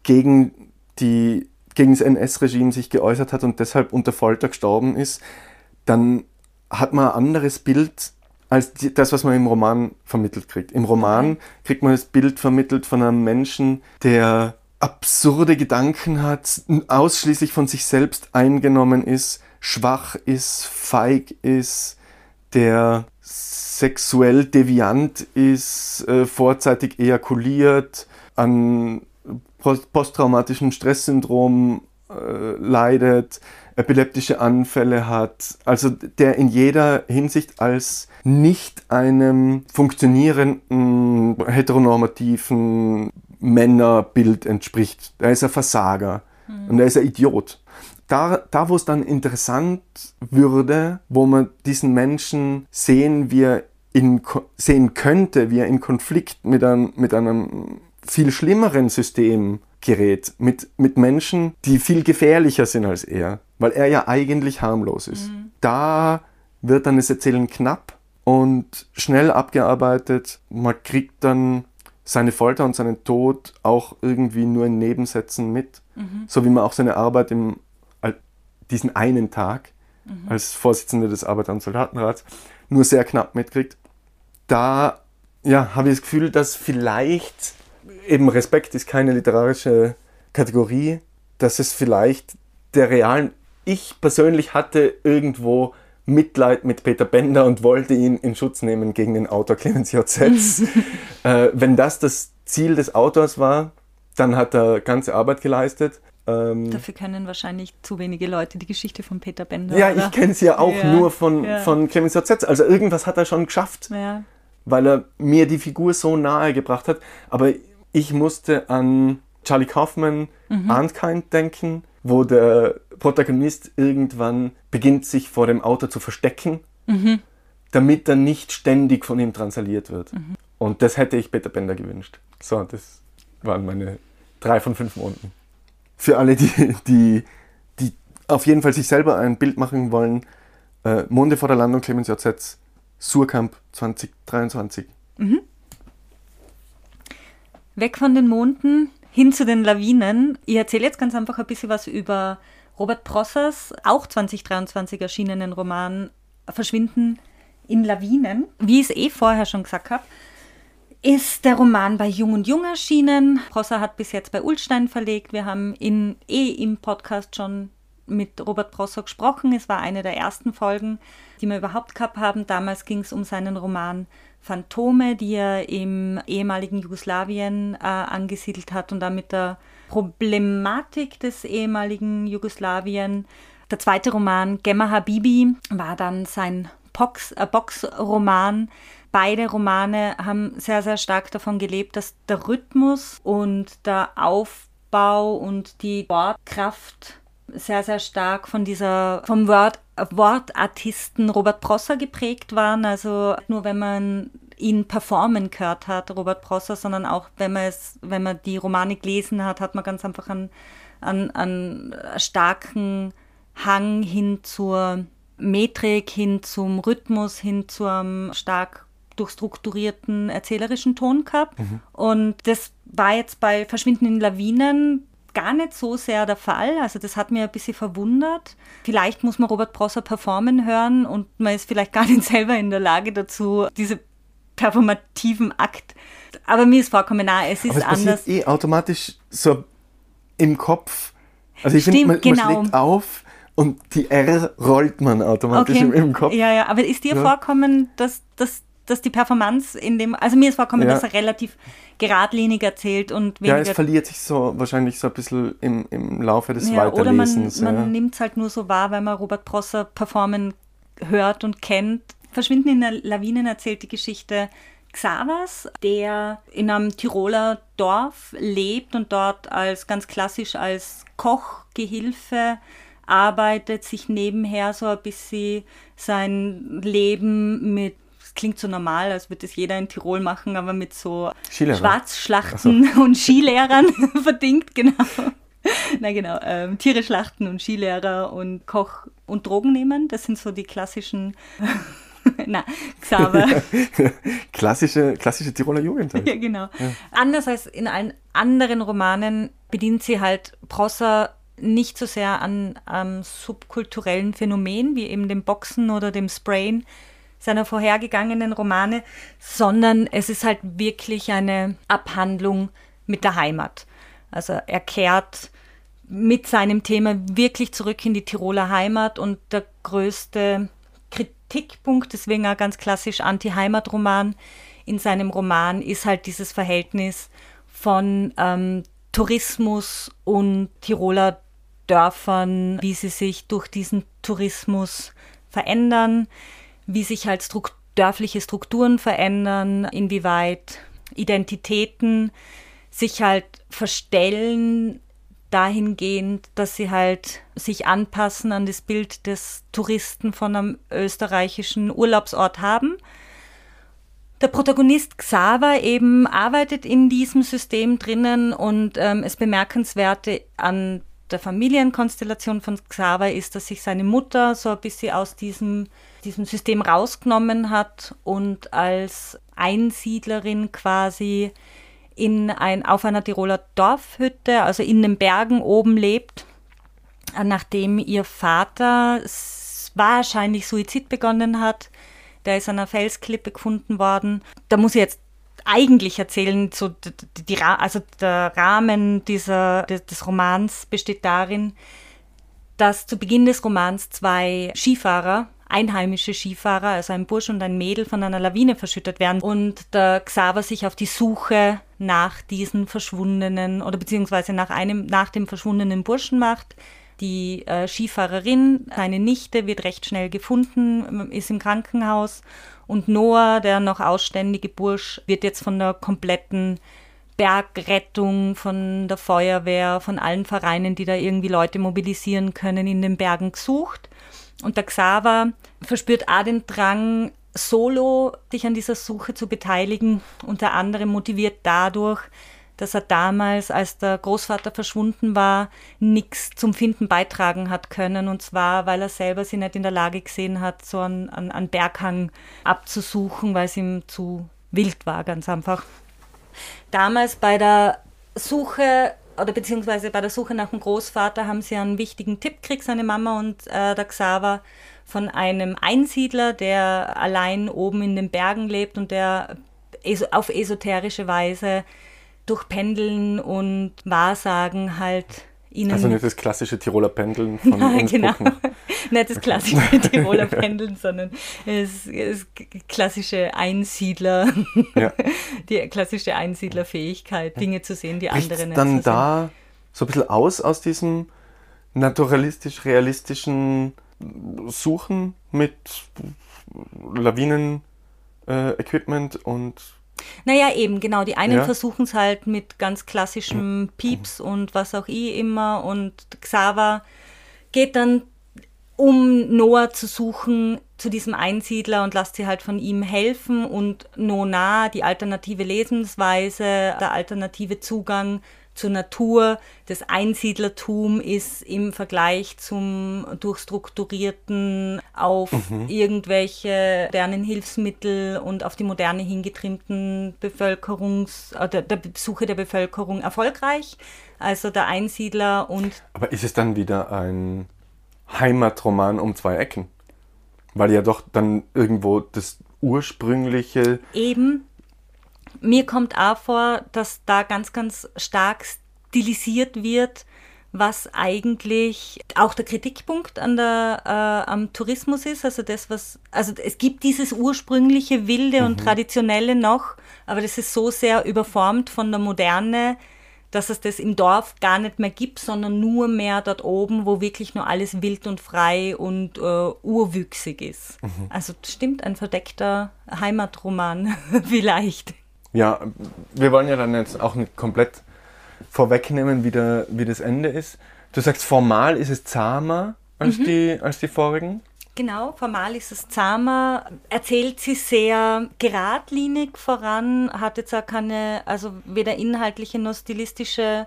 [SPEAKER 2] gegen, die, gegen das NS-Regime sich geäußert hat und deshalb unter Folter gestorben ist, dann hat man ein anderes Bild als die, das, was man im Roman vermittelt kriegt. Im Roman kriegt man das Bild vermittelt von einem Menschen, der absurde Gedanken hat, ausschließlich von sich selbst eingenommen ist, schwach ist, feig ist, der sexuell deviant ist, äh, vorzeitig ejakuliert, an posttraumatischem Stresssyndrom äh, leidet, epileptische Anfälle hat, also der in jeder Hinsicht als nicht einem funktionierenden, heteronormativen Männerbild entspricht. Er ist ein Versager mhm. und er ist ein Idiot. Da, da wo es dann interessant würde, wo man diesen Menschen sehen, wie er in, sehen könnte, wie er in Konflikt mit einem, mit einem viel schlimmeren System gerät, mit, mit Menschen, die viel gefährlicher sind als er, weil er ja eigentlich harmlos ist. Mhm. Da wird dann das Erzählen knapp und schnell abgearbeitet. Man kriegt dann seine Folter und seinen Tod auch irgendwie nur in Nebensätzen mit. Mhm. So wie man auch seine Arbeit im diesen einen Tag mhm. als Vorsitzender des Arbeiter- und Soldatenrats nur sehr knapp mitkriegt. Da ja, habe ich das Gefühl, dass vielleicht eben Respekt ist keine literarische Kategorie, dass es vielleicht der realen. Ich persönlich hatte irgendwo Mitleid mit Peter Bender und wollte ihn in Schutz nehmen gegen den Autor Clemens J. Setz. äh, wenn das das Ziel des Autors war, dann hat er ganze Arbeit geleistet.
[SPEAKER 1] Ähm, Dafür kennen wahrscheinlich zu wenige Leute die Geschichte von Peter Bender.
[SPEAKER 2] Ja, oder? ich kenne sie ja auch ja, nur von, ja. von Clemens J. Setz. Also irgendwas hat er schon geschafft, ja. weil er mir die Figur so nahe gebracht hat. Aber ich musste an Charlie Kaufman, mhm. Arnkind denken, wo der Protagonist irgendwann beginnt, sich vor dem Auto zu verstecken, mhm. damit er nicht ständig von ihm transaliert wird. Mhm. Und das hätte ich Peter Bender gewünscht. So, das waren meine drei von fünf Monaten. Für alle, die, die, die auf jeden Fall sich selber ein Bild machen wollen, äh, Monde vor der Landung, Clemens JZ, Surkamp 2023. Mhm.
[SPEAKER 1] Weg von den Monden, hin zu den Lawinen. Ich erzähle jetzt ganz einfach ein bisschen was über Robert Prossers, auch 2023 erschienenen Roman Verschwinden in Lawinen. Wie ich es eh vorher schon gesagt habe, ist der Roman bei Jung und Jung erschienen. Prosser hat bis jetzt bei Ulstein verlegt. Wir haben in, eh im Podcast schon mit Robert Prosser gesprochen. Es war eine der ersten Folgen, die wir überhaupt gehabt haben. Damals ging es um seinen Roman Phantome, die er im ehemaligen Jugoslawien äh, angesiedelt hat und damit der Problematik des ehemaligen Jugoslawien. Der zweite Roman, Gemma Habibi, war dann sein Box, äh, Boxroman. Beide Romane haben sehr, sehr stark davon gelebt, dass der Rhythmus und der Aufbau und die Wortkraft sehr, sehr stark von dieser, vom Wort, Wortartisten Robert Prosser geprägt waren. Also nur wenn man ihn performen gehört hat, Robert Prosser, sondern auch wenn man es, wenn man die Romane gelesen hat, hat man ganz einfach einen, einen, einen starken Hang hin zur Metrik, hin zum Rhythmus, hin zum stark durchstrukturierten erzählerischen Ton gehabt. Mhm. Und das war jetzt bei Verschwinden in Lawinen gar nicht so sehr der Fall. Also das hat mir ein bisschen verwundert. Vielleicht muss man Robert Prosser performen hören und man ist vielleicht gar nicht selber in der Lage dazu, diese performativen Akt. Aber mir ist vollkommen nahe, es ist es anders.
[SPEAKER 2] eh automatisch so im Kopf. Also ich finde, man, genau. man schlägt auf und die R rollt man automatisch okay. im, im, Kopf.
[SPEAKER 1] Ja, ja, aber ist dir ja. vorkommen, dass, dass, dass die Performance in dem, also mir ist vorkommen, ja. dass er relativ geradlinig erzählt und
[SPEAKER 2] weniger... Ja, es verliert sich so wahrscheinlich so ein bisschen im, im Laufe des ja, Weiterlesens.
[SPEAKER 1] Oder man, man nimmt es halt nur so wahr, weil man Robert Prosser performen hört und kennt. Verschwinden in der Lawinen erzählt die Geschichte Xavas, der in einem Tiroler Dorf lebt und dort als ganz klassisch als Kochgehilfe arbeitet, sich nebenher so ein bisschen sein Leben mit klingt so normal, als würde es jeder in Tirol machen, aber mit so Skilehrer. Schwarzschlachten so. und Skilehrern verdingt, genau. Na genau, ähm, Tiere schlachten und Skilehrer und Koch und Drogen nehmen, das sind so die klassischen Na, Xaver.
[SPEAKER 2] klassische, klassische Tiroler Jugend.
[SPEAKER 1] Halt. Ja, genau. Ja. Anders als in allen anderen Romanen bedient sie halt Prosser nicht so sehr an ähm, subkulturellen Phänomenen wie eben dem Boxen oder dem Sprayen seiner vorhergegangenen Romane, sondern es ist halt wirklich eine Abhandlung mit der Heimat. Also er kehrt mit seinem Thema wirklich zurück in die Tiroler Heimat und der größte Kritikpunkt, deswegen auch ganz klassisch Anti-Heimat-Roman in seinem Roman, ist halt dieses Verhältnis von ähm, Tourismus und Tiroler Dörfern, wie sie sich durch diesen Tourismus verändern, wie sich halt Strukt dörfliche Strukturen verändern, inwieweit Identitäten sich halt verstellen dahingehend, dass sie halt sich anpassen an das Bild des Touristen von einem österreichischen Urlaubsort haben. Der Protagonist Xaver eben arbeitet in diesem System drinnen und ähm, es Bemerkenswerte an der Familienkonstellation von Xaver ist, dass sich seine Mutter so ein bisschen aus diesem, diesem System rausgenommen hat und als Einsiedlerin quasi in ein, auf einer Tiroler Dorfhütte, also in den Bergen oben lebt, nachdem ihr Vater wahrscheinlich Suizid begonnen hat. Der ist an einer Felsklippe gefunden worden. Da muss ich jetzt eigentlich erzählen, so die, die, also der Rahmen dieser, des Romans besteht darin, dass zu Beginn des Romans zwei Skifahrer einheimische Skifahrer, also ein Bursch und ein Mädel, von einer Lawine verschüttet werden und der Xaver sich auf die Suche nach diesen verschwundenen oder beziehungsweise nach einem, nach dem verschwundenen Burschen macht. Die äh, Skifahrerin, seine Nichte, wird recht schnell gefunden, ist im Krankenhaus und Noah, der noch ausständige Bursch, wird jetzt von der kompletten Bergrettung, von der Feuerwehr, von allen Vereinen, die da irgendwie Leute mobilisieren können, in den Bergen gesucht. Und der Xaver verspürt auch den Drang, solo sich an dieser Suche zu beteiligen, unter anderem motiviert dadurch, dass er damals, als der Großvater verschwunden war, nichts zum Finden beitragen hat können. Und zwar, weil er selber sich nicht in der Lage gesehen hat, so einen, einen, einen Berghang abzusuchen, weil es ihm zu wild war, ganz einfach. Damals bei der Suche oder beziehungsweise bei der Suche nach dem Großvater haben sie einen wichtigen Tipp gekriegt, seine Mama und äh, der Xaver, von einem Einsiedler, der allein oben in den Bergen lebt und der auf esoterische Weise durch Pendeln und Wahrsagen halt
[SPEAKER 2] ihnen. Also nicht das klassische Tiroler Pendeln von
[SPEAKER 1] Nein, genau. nicht das klassische Tiroler Pendeln, sondern das, das klassische Einsiedler, ja. die klassische Einsiedlerfähigkeit, Dinge zu sehen, die andere
[SPEAKER 2] nicht dann so da sehen. so ein bisschen aus aus diesem naturalistisch-realistischen Suchen mit Lawinen-Equipment äh, und
[SPEAKER 1] naja, eben, genau. Die einen ja. versuchen es halt mit ganz klassischem Pieps und was auch ich immer. Und Xaver geht dann, um Noah zu suchen, zu diesem Einsiedler und lässt sie halt von ihm helfen. Und Nona, die alternative Lebensweise, der alternative Zugang zur Natur. Das Einsiedlertum ist im Vergleich zum durchstrukturierten, auf mhm. irgendwelche modernen Hilfsmittel und auf die Moderne hingetrimmten Bevölkerungs- oder der Besuche der Bevölkerung erfolgreich. Also der Einsiedler und.
[SPEAKER 2] Aber ist es dann wieder ein Heimatroman um zwei Ecken? Weil ja doch dann irgendwo das ursprüngliche.
[SPEAKER 1] Eben mir kommt auch vor, dass da ganz, ganz stark stilisiert wird, was eigentlich auch der Kritikpunkt an der, äh, am Tourismus ist. Also das, was, also es gibt dieses ursprüngliche Wilde mhm. und Traditionelle noch, aber das ist so sehr überformt von der Moderne, dass es das im Dorf gar nicht mehr gibt, sondern nur mehr dort oben, wo wirklich nur alles wild und frei und äh, urwüchsig ist. Mhm. Also stimmt, ein verdeckter Heimatroman vielleicht.
[SPEAKER 2] Ja, wir wollen ja dann jetzt auch nicht komplett vorwegnehmen, wie, der, wie das Ende ist. Du sagst, formal ist es zahmer als, mhm. die, als die vorigen?
[SPEAKER 1] Genau, formal ist es zahmer, erzählt sie sehr geradlinig voran, hat jetzt auch keine, also weder inhaltliche noch stilistische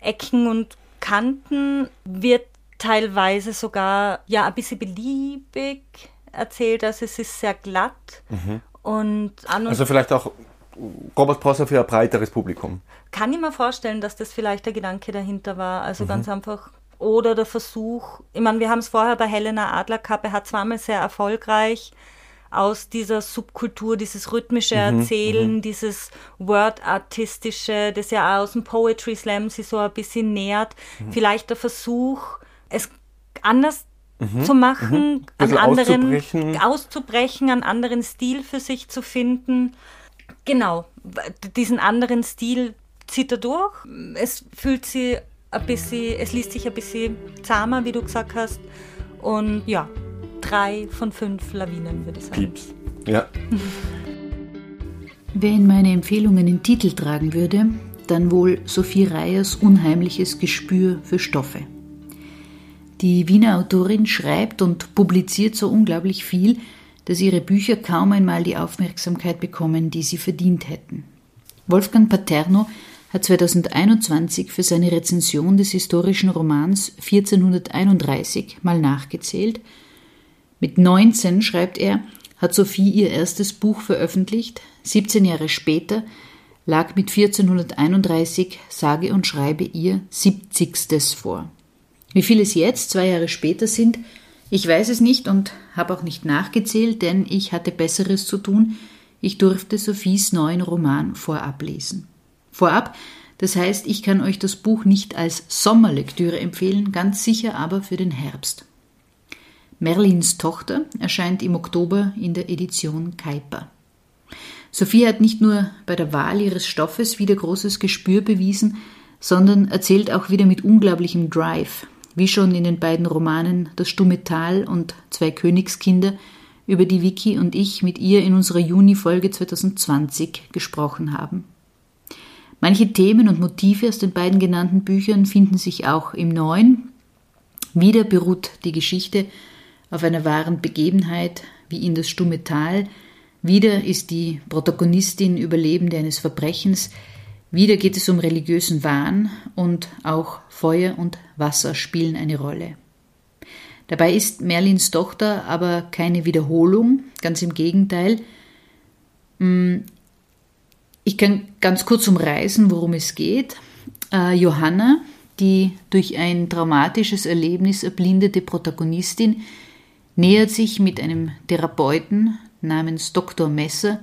[SPEAKER 1] Ecken und Kanten, wird teilweise sogar ja ein bisschen beliebig erzählt, also es ist sehr glatt mhm. und
[SPEAKER 2] an und Also vielleicht auch Robert Prosser für ein breiteres Publikum.
[SPEAKER 1] Kann ich mir vorstellen, dass das vielleicht der Gedanke dahinter war. Also mhm. ganz einfach. Oder der Versuch, ich meine, wir haben es vorher bei Helena Adlerkappe, hat zweimal sehr erfolgreich aus dieser Subkultur, dieses rhythmische mhm, Erzählen, mhm. dieses Word-Artistische, das ja auch aus dem Poetry Slam sich so ein bisschen nähert. Mhm. Vielleicht der Versuch, es anders mhm, zu machen, mhm. an anderen auszubrechen. auszubrechen, einen anderen Stil für sich zu finden. Genau, diesen anderen Stil zieht er durch. Es fühlt sich ein bisschen, es liest sich ein bisschen zahmer, wie du gesagt hast. Und ja, drei von fünf Lawinen, würde ich sagen.
[SPEAKER 2] Pieps. Ja.
[SPEAKER 4] Wer in meine Empfehlungen den Titel tragen würde, dann wohl Sophie Reyers unheimliches Gespür für Stoffe. Die Wiener Autorin schreibt und publiziert so unglaublich viel, dass ihre Bücher kaum einmal die Aufmerksamkeit bekommen, die sie verdient hätten. Wolfgang Paterno hat 2021 für seine Rezension des historischen Romans 1431 mal nachgezählt. Mit 19, schreibt er, hat Sophie ihr erstes Buch veröffentlicht. 17 Jahre später lag mit 1431 sage und schreibe ihr 70. vor. Wie viele es jetzt, zwei Jahre später sind, ich weiß es nicht und habe auch nicht nachgezählt, denn ich hatte Besseres zu tun. Ich durfte Sophies neuen Roman vorab lesen. Vorab, das heißt, ich kann euch das Buch nicht als Sommerlektüre empfehlen, ganz sicher aber für den Herbst. Merlins Tochter erscheint im Oktober in der Edition Kuiper. Sophie hat nicht nur bei der Wahl ihres Stoffes wieder großes Gespür bewiesen, sondern erzählt auch wieder mit unglaublichem Drive, wie schon in den beiden Romanen Das stumme Tal und Zwei Königskinder, über die Vicky und ich mit ihr in unserer Juni-Folge 2020 gesprochen haben. Manche Themen und Motive aus den beiden genannten Büchern finden sich auch im neuen. Wieder beruht die Geschichte auf einer wahren Begebenheit, wie in das stumme Tal. Wieder ist die Protagonistin Überlebende eines Verbrechens, wieder geht es um religiösen Wahn und auch Feuer und Wasser spielen eine Rolle. Dabei ist Merlins Tochter aber keine Wiederholung, ganz im Gegenteil. Mm, ich kann ganz kurz umreißen, worum es geht. Äh, Johanna, die durch ein traumatisches Erlebnis erblindete Protagonistin, nähert sich mit einem Therapeuten namens Dr. Messer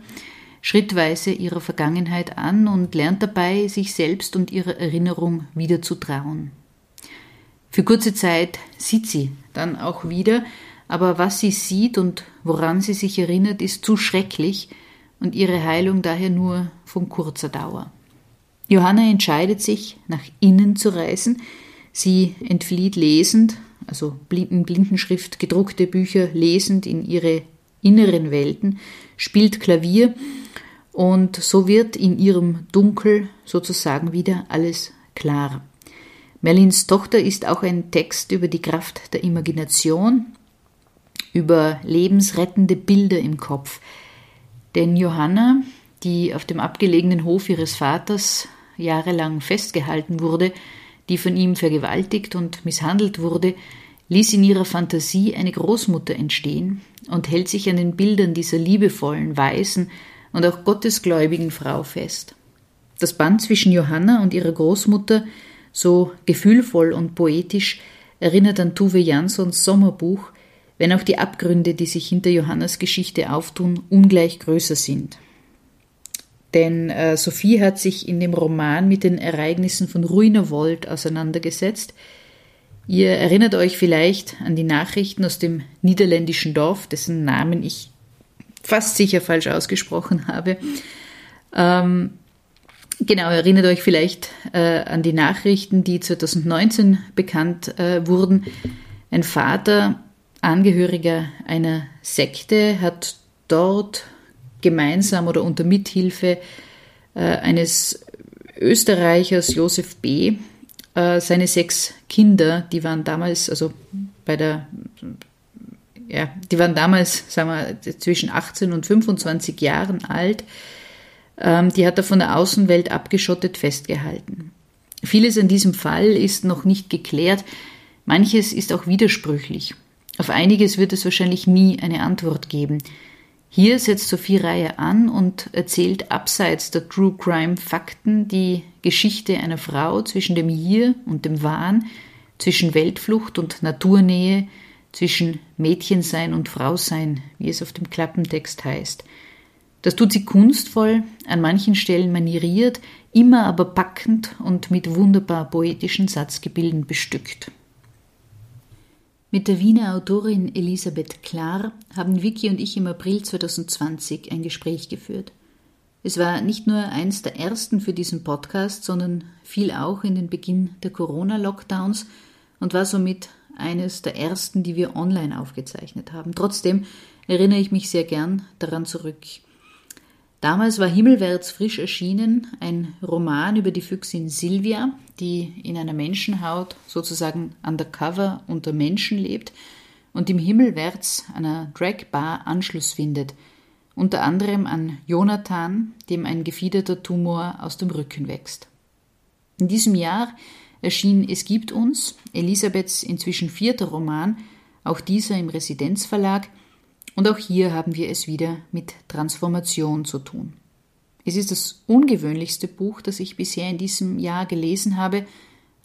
[SPEAKER 4] schrittweise ihrer Vergangenheit an und lernt dabei, sich selbst und ihrer Erinnerung wieder zu trauen. Für kurze Zeit sieht sie dann auch wieder, aber was sie sieht und woran sie sich erinnert, ist zu schrecklich und ihre Heilung daher nur von kurzer Dauer. Johanna entscheidet sich, nach innen zu reisen. Sie entflieht lesend, also in Blindenschrift gedruckte Bücher lesend in ihre inneren Welten, spielt Klavier und so wird in ihrem Dunkel sozusagen wieder alles klar. Merlins Tochter ist auch ein Text über die Kraft der Imagination, über lebensrettende Bilder im Kopf. Denn Johanna, die auf dem abgelegenen Hof ihres Vaters jahrelang festgehalten wurde, die von ihm vergewaltigt und misshandelt wurde, ließ in ihrer Fantasie eine Großmutter entstehen und hält sich an den Bildern dieser liebevollen, weisen und auch gottesgläubigen Frau fest. Das Band zwischen Johanna und ihrer Großmutter, so gefühlvoll und poetisch, erinnert an Tuve Janssons Sommerbuch, wenn auch die Abgründe, die sich hinter Johannas Geschichte auftun, ungleich größer sind. Denn äh, Sophie hat sich in dem Roman mit den Ereignissen von Ruinerwold auseinandergesetzt, Ihr erinnert euch vielleicht an die Nachrichten aus dem niederländischen Dorf, dessen Namen ich fast sicher falsch ausgesprochen habe. Ähm, genau, erinnert euch vielleicht äh, an die Nachrichten, die 2019 bekannt äh, wurden. Ein Vater, Angehöriger einer Sekte, hat dort gemeinsam oder unter Mithilfe äh, eines Österreichers Josef B äh, seine sechs Kinder, die waren damals, also bei der, ja, die waren damals, sagen wir, zwischen 18 und 25 Jahren alt, ähm, die hat er von der Außenwelt abgeschottet festgehalten. Vieles an diesem Fall ist noch nicht geklärt, manches ist auch widersprüchlich. Auf einiges wird es wahrscheinlich nie eine Antwort geben. Hier setzt Sophie Reihe an und erzählt abseits der True Crime Fakten die Geschichte einer Frau zwischen dem Hier und dem Wahn, zwischen Weltflucht und Naturnähe, zwischen Mädchensein und Frausein, wie es auf dem Klappentext heißt. Das tut sie kunstvoll, an manchen Stellen manieriert, immer aber packend und mit wunderbar poetischen Satzgebilden bestückt. Mit der Wiener Autorin Elisabeth Klar haben Vicky und ich im April 2020 ein Gespräch geführt. Es war nicht nur eins der ersten für diesen Podcast, sondern fiel auch in den Beginn der Corona-Lockdowns und war somit eines der ersten, die wir online aufgezeichnet haben. Trotzdem erinnere ich mich sehr gern daran zurück. Damals war Himmelwärts frisch erschienen ein Roman über die Füchsin Silvia, die in einer Menschenhaut sozusagen undercover unter Menschen lebt und im Himmelwärts einer Dragbar Anschluss findet, unter anderem an Jonathan, dem ein gefiederter Tumor aus dem Rücken wächst. In diesem Jahr erschien Es gibt uns, Elisabeths inzwischen vierter Roman, auch dieser im Residenzverlag, und auch hier haben wir es wieder mit Transformation zu tun. Es ist das ungewöhnlichste Buch, das ich bisher in diesem Jahr gelesen habe,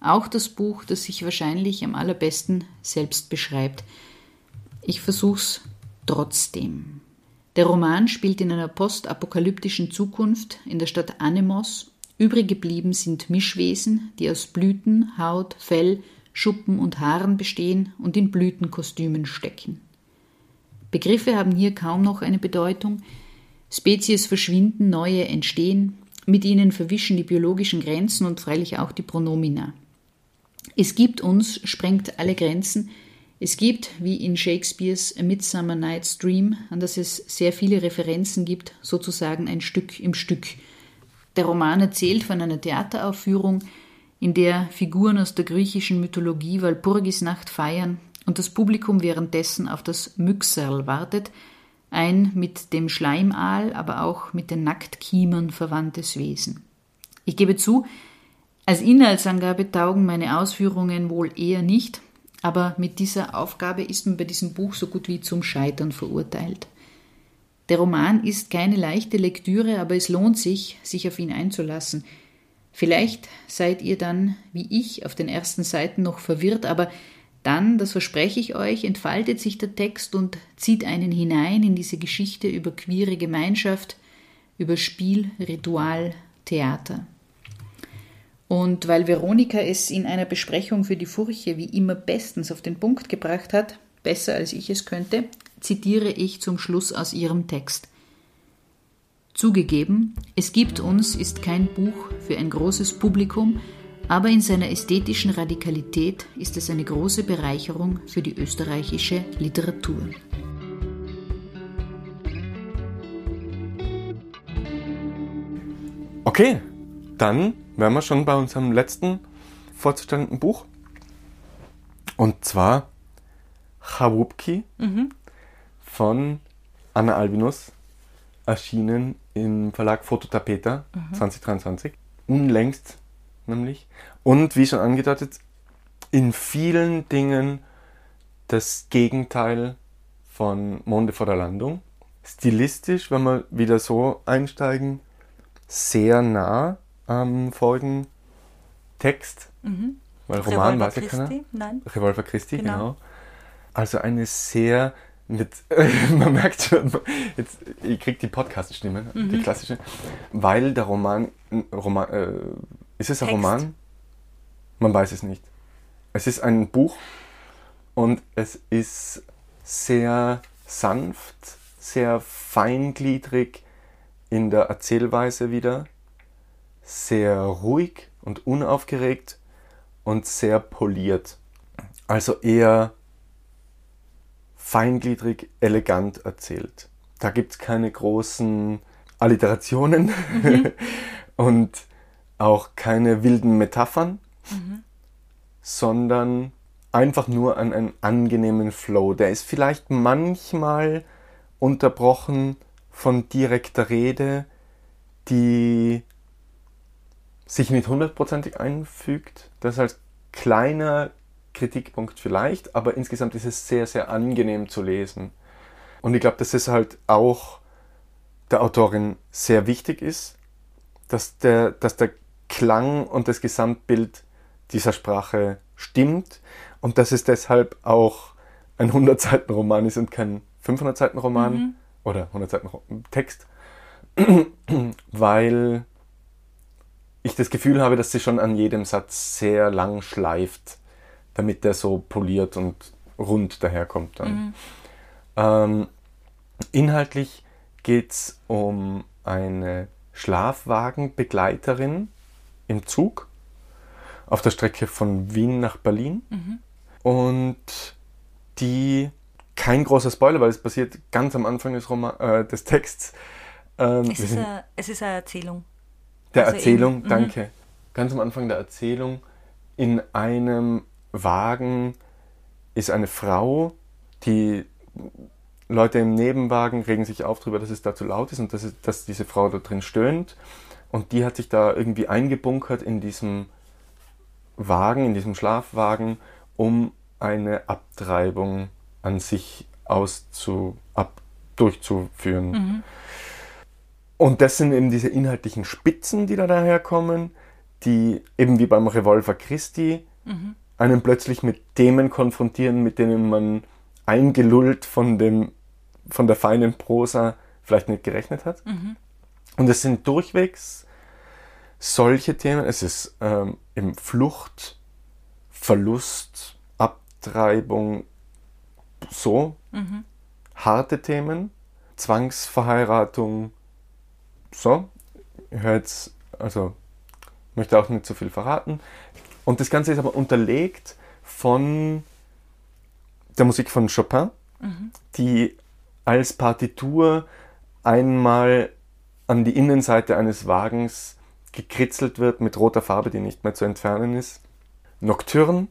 [SPEAKER 4] auch das Buch, das sich wahrscheinlich am allerbesten selbst beschreibt. Ich versuch's trotzdem. Der Roman spielt in einer postapokalyptischen Zukunft in der Stadt Anemos. Übrig geblieben sind Mischwesen, die aus Blüten, Haut, Fell, Schuppen und Haaren bestehen und in Blütenkostümen stecken. Begriffe haben hier kaum noch eine Bedeutung. Spezies verschwinden, neue entstehen, mit ihnen verwischen die biologischen Grenzen und freilich auch die Pronomina. Es gibt uns, sprengt alle Grenzen. Es gibt, wie in Shakespeares A Midsummer Night's Dream, an das es sehr viele Referenzen gibt, sozusagen ein Stück im Stück. Der Roman erzählt von einer Theateraufführung, in der Figuren aus der griechischen Mythologie Walpurgisnacht feiern und das Publikum währenddessen auf das Myxerl wartet, ein mit dem Schleimaal, aber auch mit den Nacktkiemern verwandtes Wesen. Ich gebe zu, als Inhaltsangabe taugen meine Ausführungen wohl eher nicht, aber mit dieser Aufgabe ist man bei diesem Buch so gut wie zum Scheitern verurteilt. Der Roman ist keine leichte Lektüre, aber es lohnt sich, sich auf ihn einzulassen. Vielleicht seid ihr dann, wie ich, auf den ersten Seiten noch verwirrt, aber dann, das verspreche ich euch, entfaltet sich der Text und zieht einen hinein in diese Geschichte über queere Gemeinschaft, über Spiel, Ritual, Theater. Und weil Veronika es in einer Besprechung für die Furche wie immer bestens auf den Punkt gebracht hat, besser als ich es könnte, zitiere ich zum Schluss aus ihrem Text. Zugegeben, es gibt uns ist kein Buch für ein großes Publikum, aber in seiner ästhetischen Radikalität ist es eine große Bereicherung für die österreichische Literatur.
[SPEAKER 2] Okay, dann wären wir schon bei unserem letzten vorzustellenden Buch. Und zwar Chawupki mhm. Von Anna Albinus, erschienen im Verlag Fototapeta mhm. 2023. Unlängst nämlich. Und wie schon angedeutet, in vielen Dingen das Gegenteil von Monde vor der Landung. Stilistisch, wenn wir wieder so einsteigen, sehr nah am vorigen Text. Mhm. Weil Roman weiß ja keiner. Nein. Revolver Christi, genau. genau. Also eine sehr mit, man merkt schon, jetzt, ich kriege die Podcast-Stimme, mhm. die klassische, weil der Roman, Roman äh, ist es ein Text. Roman? Man weiß es nicht. Es ist ein Buch und es ist sehr sanft, sehr feingliedrig in der Erzählweise wieder, sehr ruhig und unaufgeregt und sehr poliert. Also eher feingliedrig, elegant erzählt. Da gibt es keine großen Alliterationen mhm. und auch keine wilden Metaphern, mhm. sondern einfach nur an einen angenehmen Flow. Der ist vielleicht manchmal unterbrochen von direkter Rede, die sich nicht hundertprozentig einfügt. Das als kleiner Kritikpunkt vielleicht, aber insgesamt ist es sehr, sehr angenehm zu lesen. Und ich glaube, dass es halt auch der Autorin sehr wichtig ist, dass der, dass der Klang und das Gesamtbild dieser Sprache stimmt und dass es deshalb auch ein 100-Seiten-Roman ist und kein 500-Seiten-Roman mhm. oder 100-Seiten-Text, weil ich das Gefühl habe, dass sie schon an jedem Satz sehr lang schleift, damit der so poliert und rund daherkommt dann. Mhm. Ähm, inhaltlich geht es um eine Schlafwagenbegleiterin, im Zug auf der Strecke von Wien nach Berlin. Mhm. Und die, kein großer Spoiler, weil es passiert ganz am Anfang des, Roman, äh, des Texts, Ähm,
[SPEAKER 1] Es ist, eine, es ist eine Erzählung.
[SPEAKER 2] der
[SPEAKER 1] also
[SPEAKER 2] Erzählung,
[SPEAKER 1] mhm.
[SPEAKER 2] danke. Ganz am Anfang der Erzählung, in einem Wagen ist eine Frau, die Leute im Nebenwagen regen sich auf darüber, dass es da zu laut ist und dass, es, dass diese Frau da drin stöhnt. Und die hat sich da irgendwie eingebunkert in diesem Wagen, in diesem Schlafwagen, um eine Abtreibung an sich auszu, ab, durchzuführen. Und das sind eben diese inhaltlichen Spitzen, die da daherkommen, die eben wie beim Revolver Christi einen plötzlich mit Themen konfrontieren, mit denen man eingelullt von, dem, von der feinen Prosa vielleicht nicht gerechnet hat. Und es sind durchwegs solche Themen. Es ist ähm, eben Flucht, Verlust, Abtreibung, so harte Themen, Zwangsverheiratung, so. Ich höre jetzt, also möchte auch nicht zu viel verraten. Und das Ganze ist aber unterlegt von der Musik von Chopin, die als Partitur einmal an die Innenseite eines Wagens gekritzelt wird mit roter Farbe, die nicht mehr zu entfernen ist. Nocturne,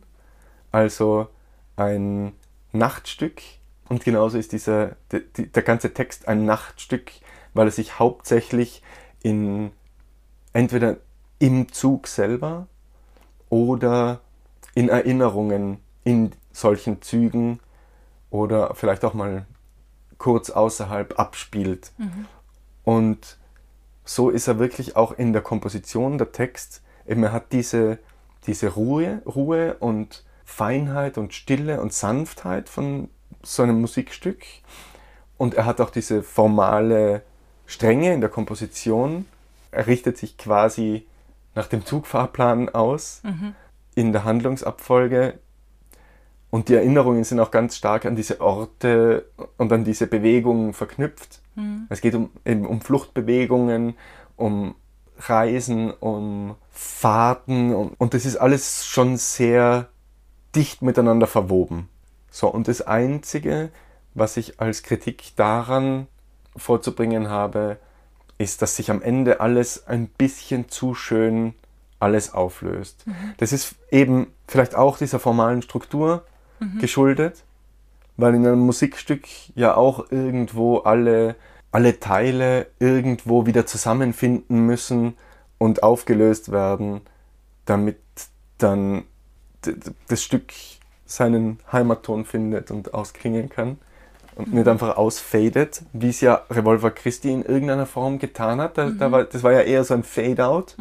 [SPEAKER 2] also ein Nachtstück. Und genauso ist dieser, der, der ganze Text ein Nachtstück, weil er sich hauptsächlich in entweder im Zug selber oder in Erinnerungen in solchen Zügen oder vielleicht auch mal kurz außerhalb abspielt. Und so ist er wirklich auch in der Komposition der Text. Eben er hat diese, diese Ruhe, Ruhe und Feinheit und Stille und Sanftheit von so einem Musikstück. Und er hat auch diese formale Strenge in der Komposition. Er richtet sich quasi nach dem Zugfahrplan aus in der Handlungsabfolge. Und die Erinnerungen sind auch ganz stark an diese Orte und an diese Bewegungen verknüpft. Es geht um, um Fluchtbewegungen, um Reisen, um Fahrten und, und das ist alles schon sehr dicht miteinander verwoben. So, und das Einzige, was ich als Kritik daran vorzubringen habe, ist, dass sich am Ende alles ein bisschen zu schön alles auflöst. Das ist eben vielleicht auch dieser formalen Struktur geschuldet, weil in einem Musikstück ja auch irgendwo alle, alle Teile irgendwo wieder zusammenfinden müssen und aufgelöst werden, damit dann das Stück seinen Heimatton findet und ausklingen kann und nicht einfach ausfadet, wie es ja Revolver Christi in irgendeiner Form getan hat. Da, da war, das war ja eher so ein Fade-out.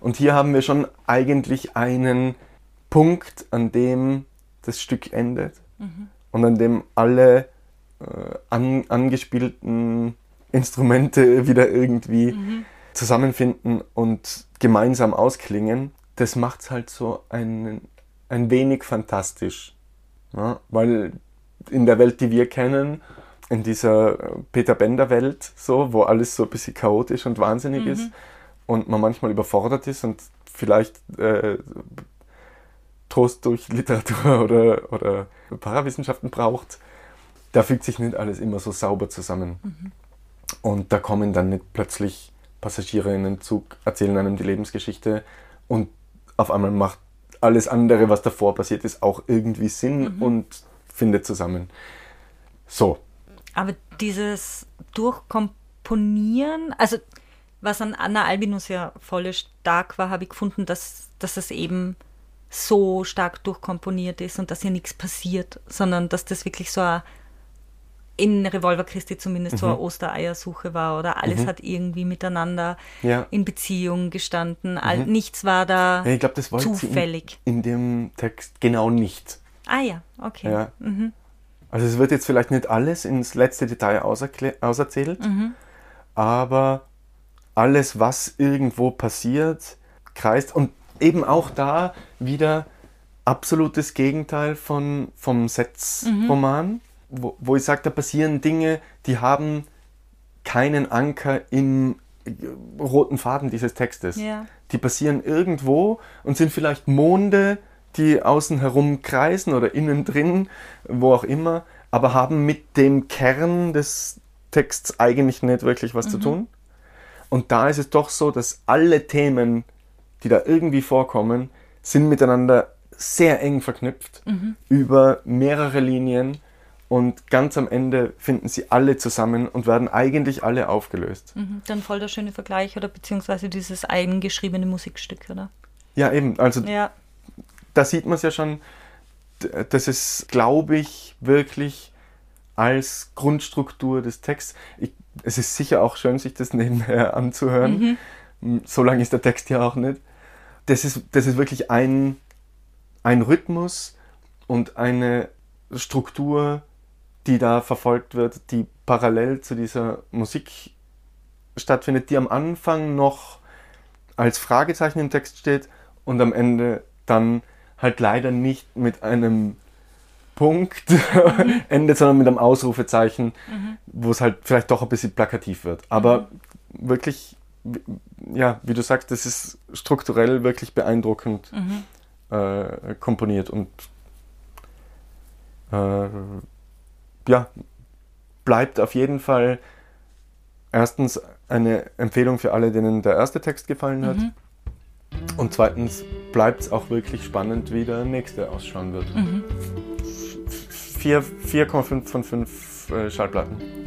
[SPEAKER 2] Und hier haben wir schon eigentlich einen Punkt, an dem das Stück endet und an dem alle äh, an, angespielten Instrumente wieder irgendwie zusammenfinden und gemeinsam ausklingen. Das macht es halt so ein, ein wenig fantastisch. Ja? Weil in der Welt, die wir kennen, in dieser äh, Peter Bender-Welt, so, wo alles so ein bisschen chaotisch und wahnsinnig ist und man manchmal überfordert ist und vielleicht äh, Trost durch Literatur oder, oder Parawissenschaften braucht, da fügt sich nicht alles immer so sauber zusammen. Und da kommen dann nicht plötzlich Passagiere in den Zug, erzählen einem die Lebensgeschichte und auf einmal macht alles andere, was davor passiert ist, auch irgendwie Sinn und findet zusammen. So,
[SPEAKER 1] Aber dieses Durchkomponieren, also was an Anna Albinus ja voll stark war, habe ich gefunden, dass, dass es eben so stark durchkomponiert ist und dass hier nichts passiert, sondern dass das wirklich so ein, in Revolver Christi zumindest so eine Ostereiersuche war oder alles hat irgendwie miteinander
[SPEAKER 2] Ja.
[SPEAKER 1] in Beziehung gestanden. All, Nichts war da
[SPEAKER 2] ich glaube, das wollte
[SPEAKER 1] zufällig.
[SPEAKER 2] in, in dem Text genau nicht.
[SPEAKER 1] Ah ja, okay.
[SPEAKER 2] Ja. Also es wird jetzt vielleicht nicht alles ins letzte Detail auserzählt, aber alles, was irgendwo passiert, kreist und eben auch da wieder absolutes Gegenteil von, vom Setzroman, wo, wo ich sage, da passieren Dinge, die haben keinen Anker im roten Faden dieses Textes.
[SPEAKER 1] Ja.
[SPEAKER 2] Die passieren irgendwo und sind vielleicht Monde, die außen herum kreisen oder innen drin, wo auch immer, aber haben mit dem Kern des, Texts eigentlich nicht wirklich was mhm. zu tun. Und da ist es doch so, dass alle Themen, die da irgendwie vorkommen, sind miteinander sehr eng verknüpft mhm. über mehrere Linien und ganz am Ende finden sie alle zusammen und werden eigentlich alle aufgelöst.
[SPEAKER 5] Mhm. Dann voll der schöne Vergleich oder beziehungsweise dieses eigengeschriebene Musikstück, oder?
[SPEAKER 2] Ja, eben. Also ja. Da sieht man es ja schon, das ist, glaube ich, wirklich als Grundstruktur des Texts. Ich, es ist sicher auch schön, sich das nebenher anzuhören. Mhm. So lange ist der Text ja auch nicht. Das ist, das ist wirklich ein, ein Rhythmus und eine Struktur, die da verfolgt wird, die parallel zu dieser Musik stattfindet, die am Anfang noch als Fragezeichen im Text steht und am Ende dann halt leider nicht mit einem Punkt mhm. endet, sondern mit einem Ausrufezeichen, mhm. wo es halt vielleicht doch ein bisschen plakativ wird. Aber mhm. wirklich, ja, wie du sagst, das ist strukturell wirklich beeindruckend mhm. äh, komponiert und äh, ja, bleibt auf jeden Fall erstens eine Empfehlung für alle, denen der erste Text gefallen hat. Und zweitens bleibt es auch wirklich spannend, wie der nächste ausschauen wird. Mhm. 4,5 von 5 äh, Schallplatten.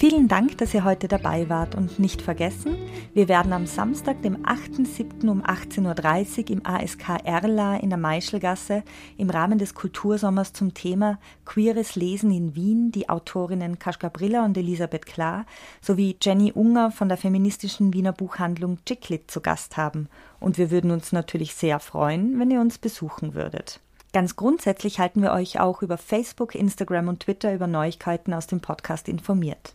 [SPEAKER 5] Vielen Dank, dass ihr heute dabei wart und nicht vergessen, wir werden am Samstag, dem 8.7. um 18.30 Uhr im ASK Erla in der Meischelgasse im Rahmen des Kultursommers zum Thema Queeres Lesen in Wien die Autorinnen Kaschka Brilla und Elisabeth Klar sowie Jenny Unger von der feministischen Wiener Buchhandlung Chicklit zu Gast haben. Und wir würden uns natürlich sehr freuen, wenn ihr uns besuchen würdet. Ganz grundsätzlich halten wir euch auch über Facebook, Instagram und Twitter über Neuigkeiten aus dem Podcast informiert.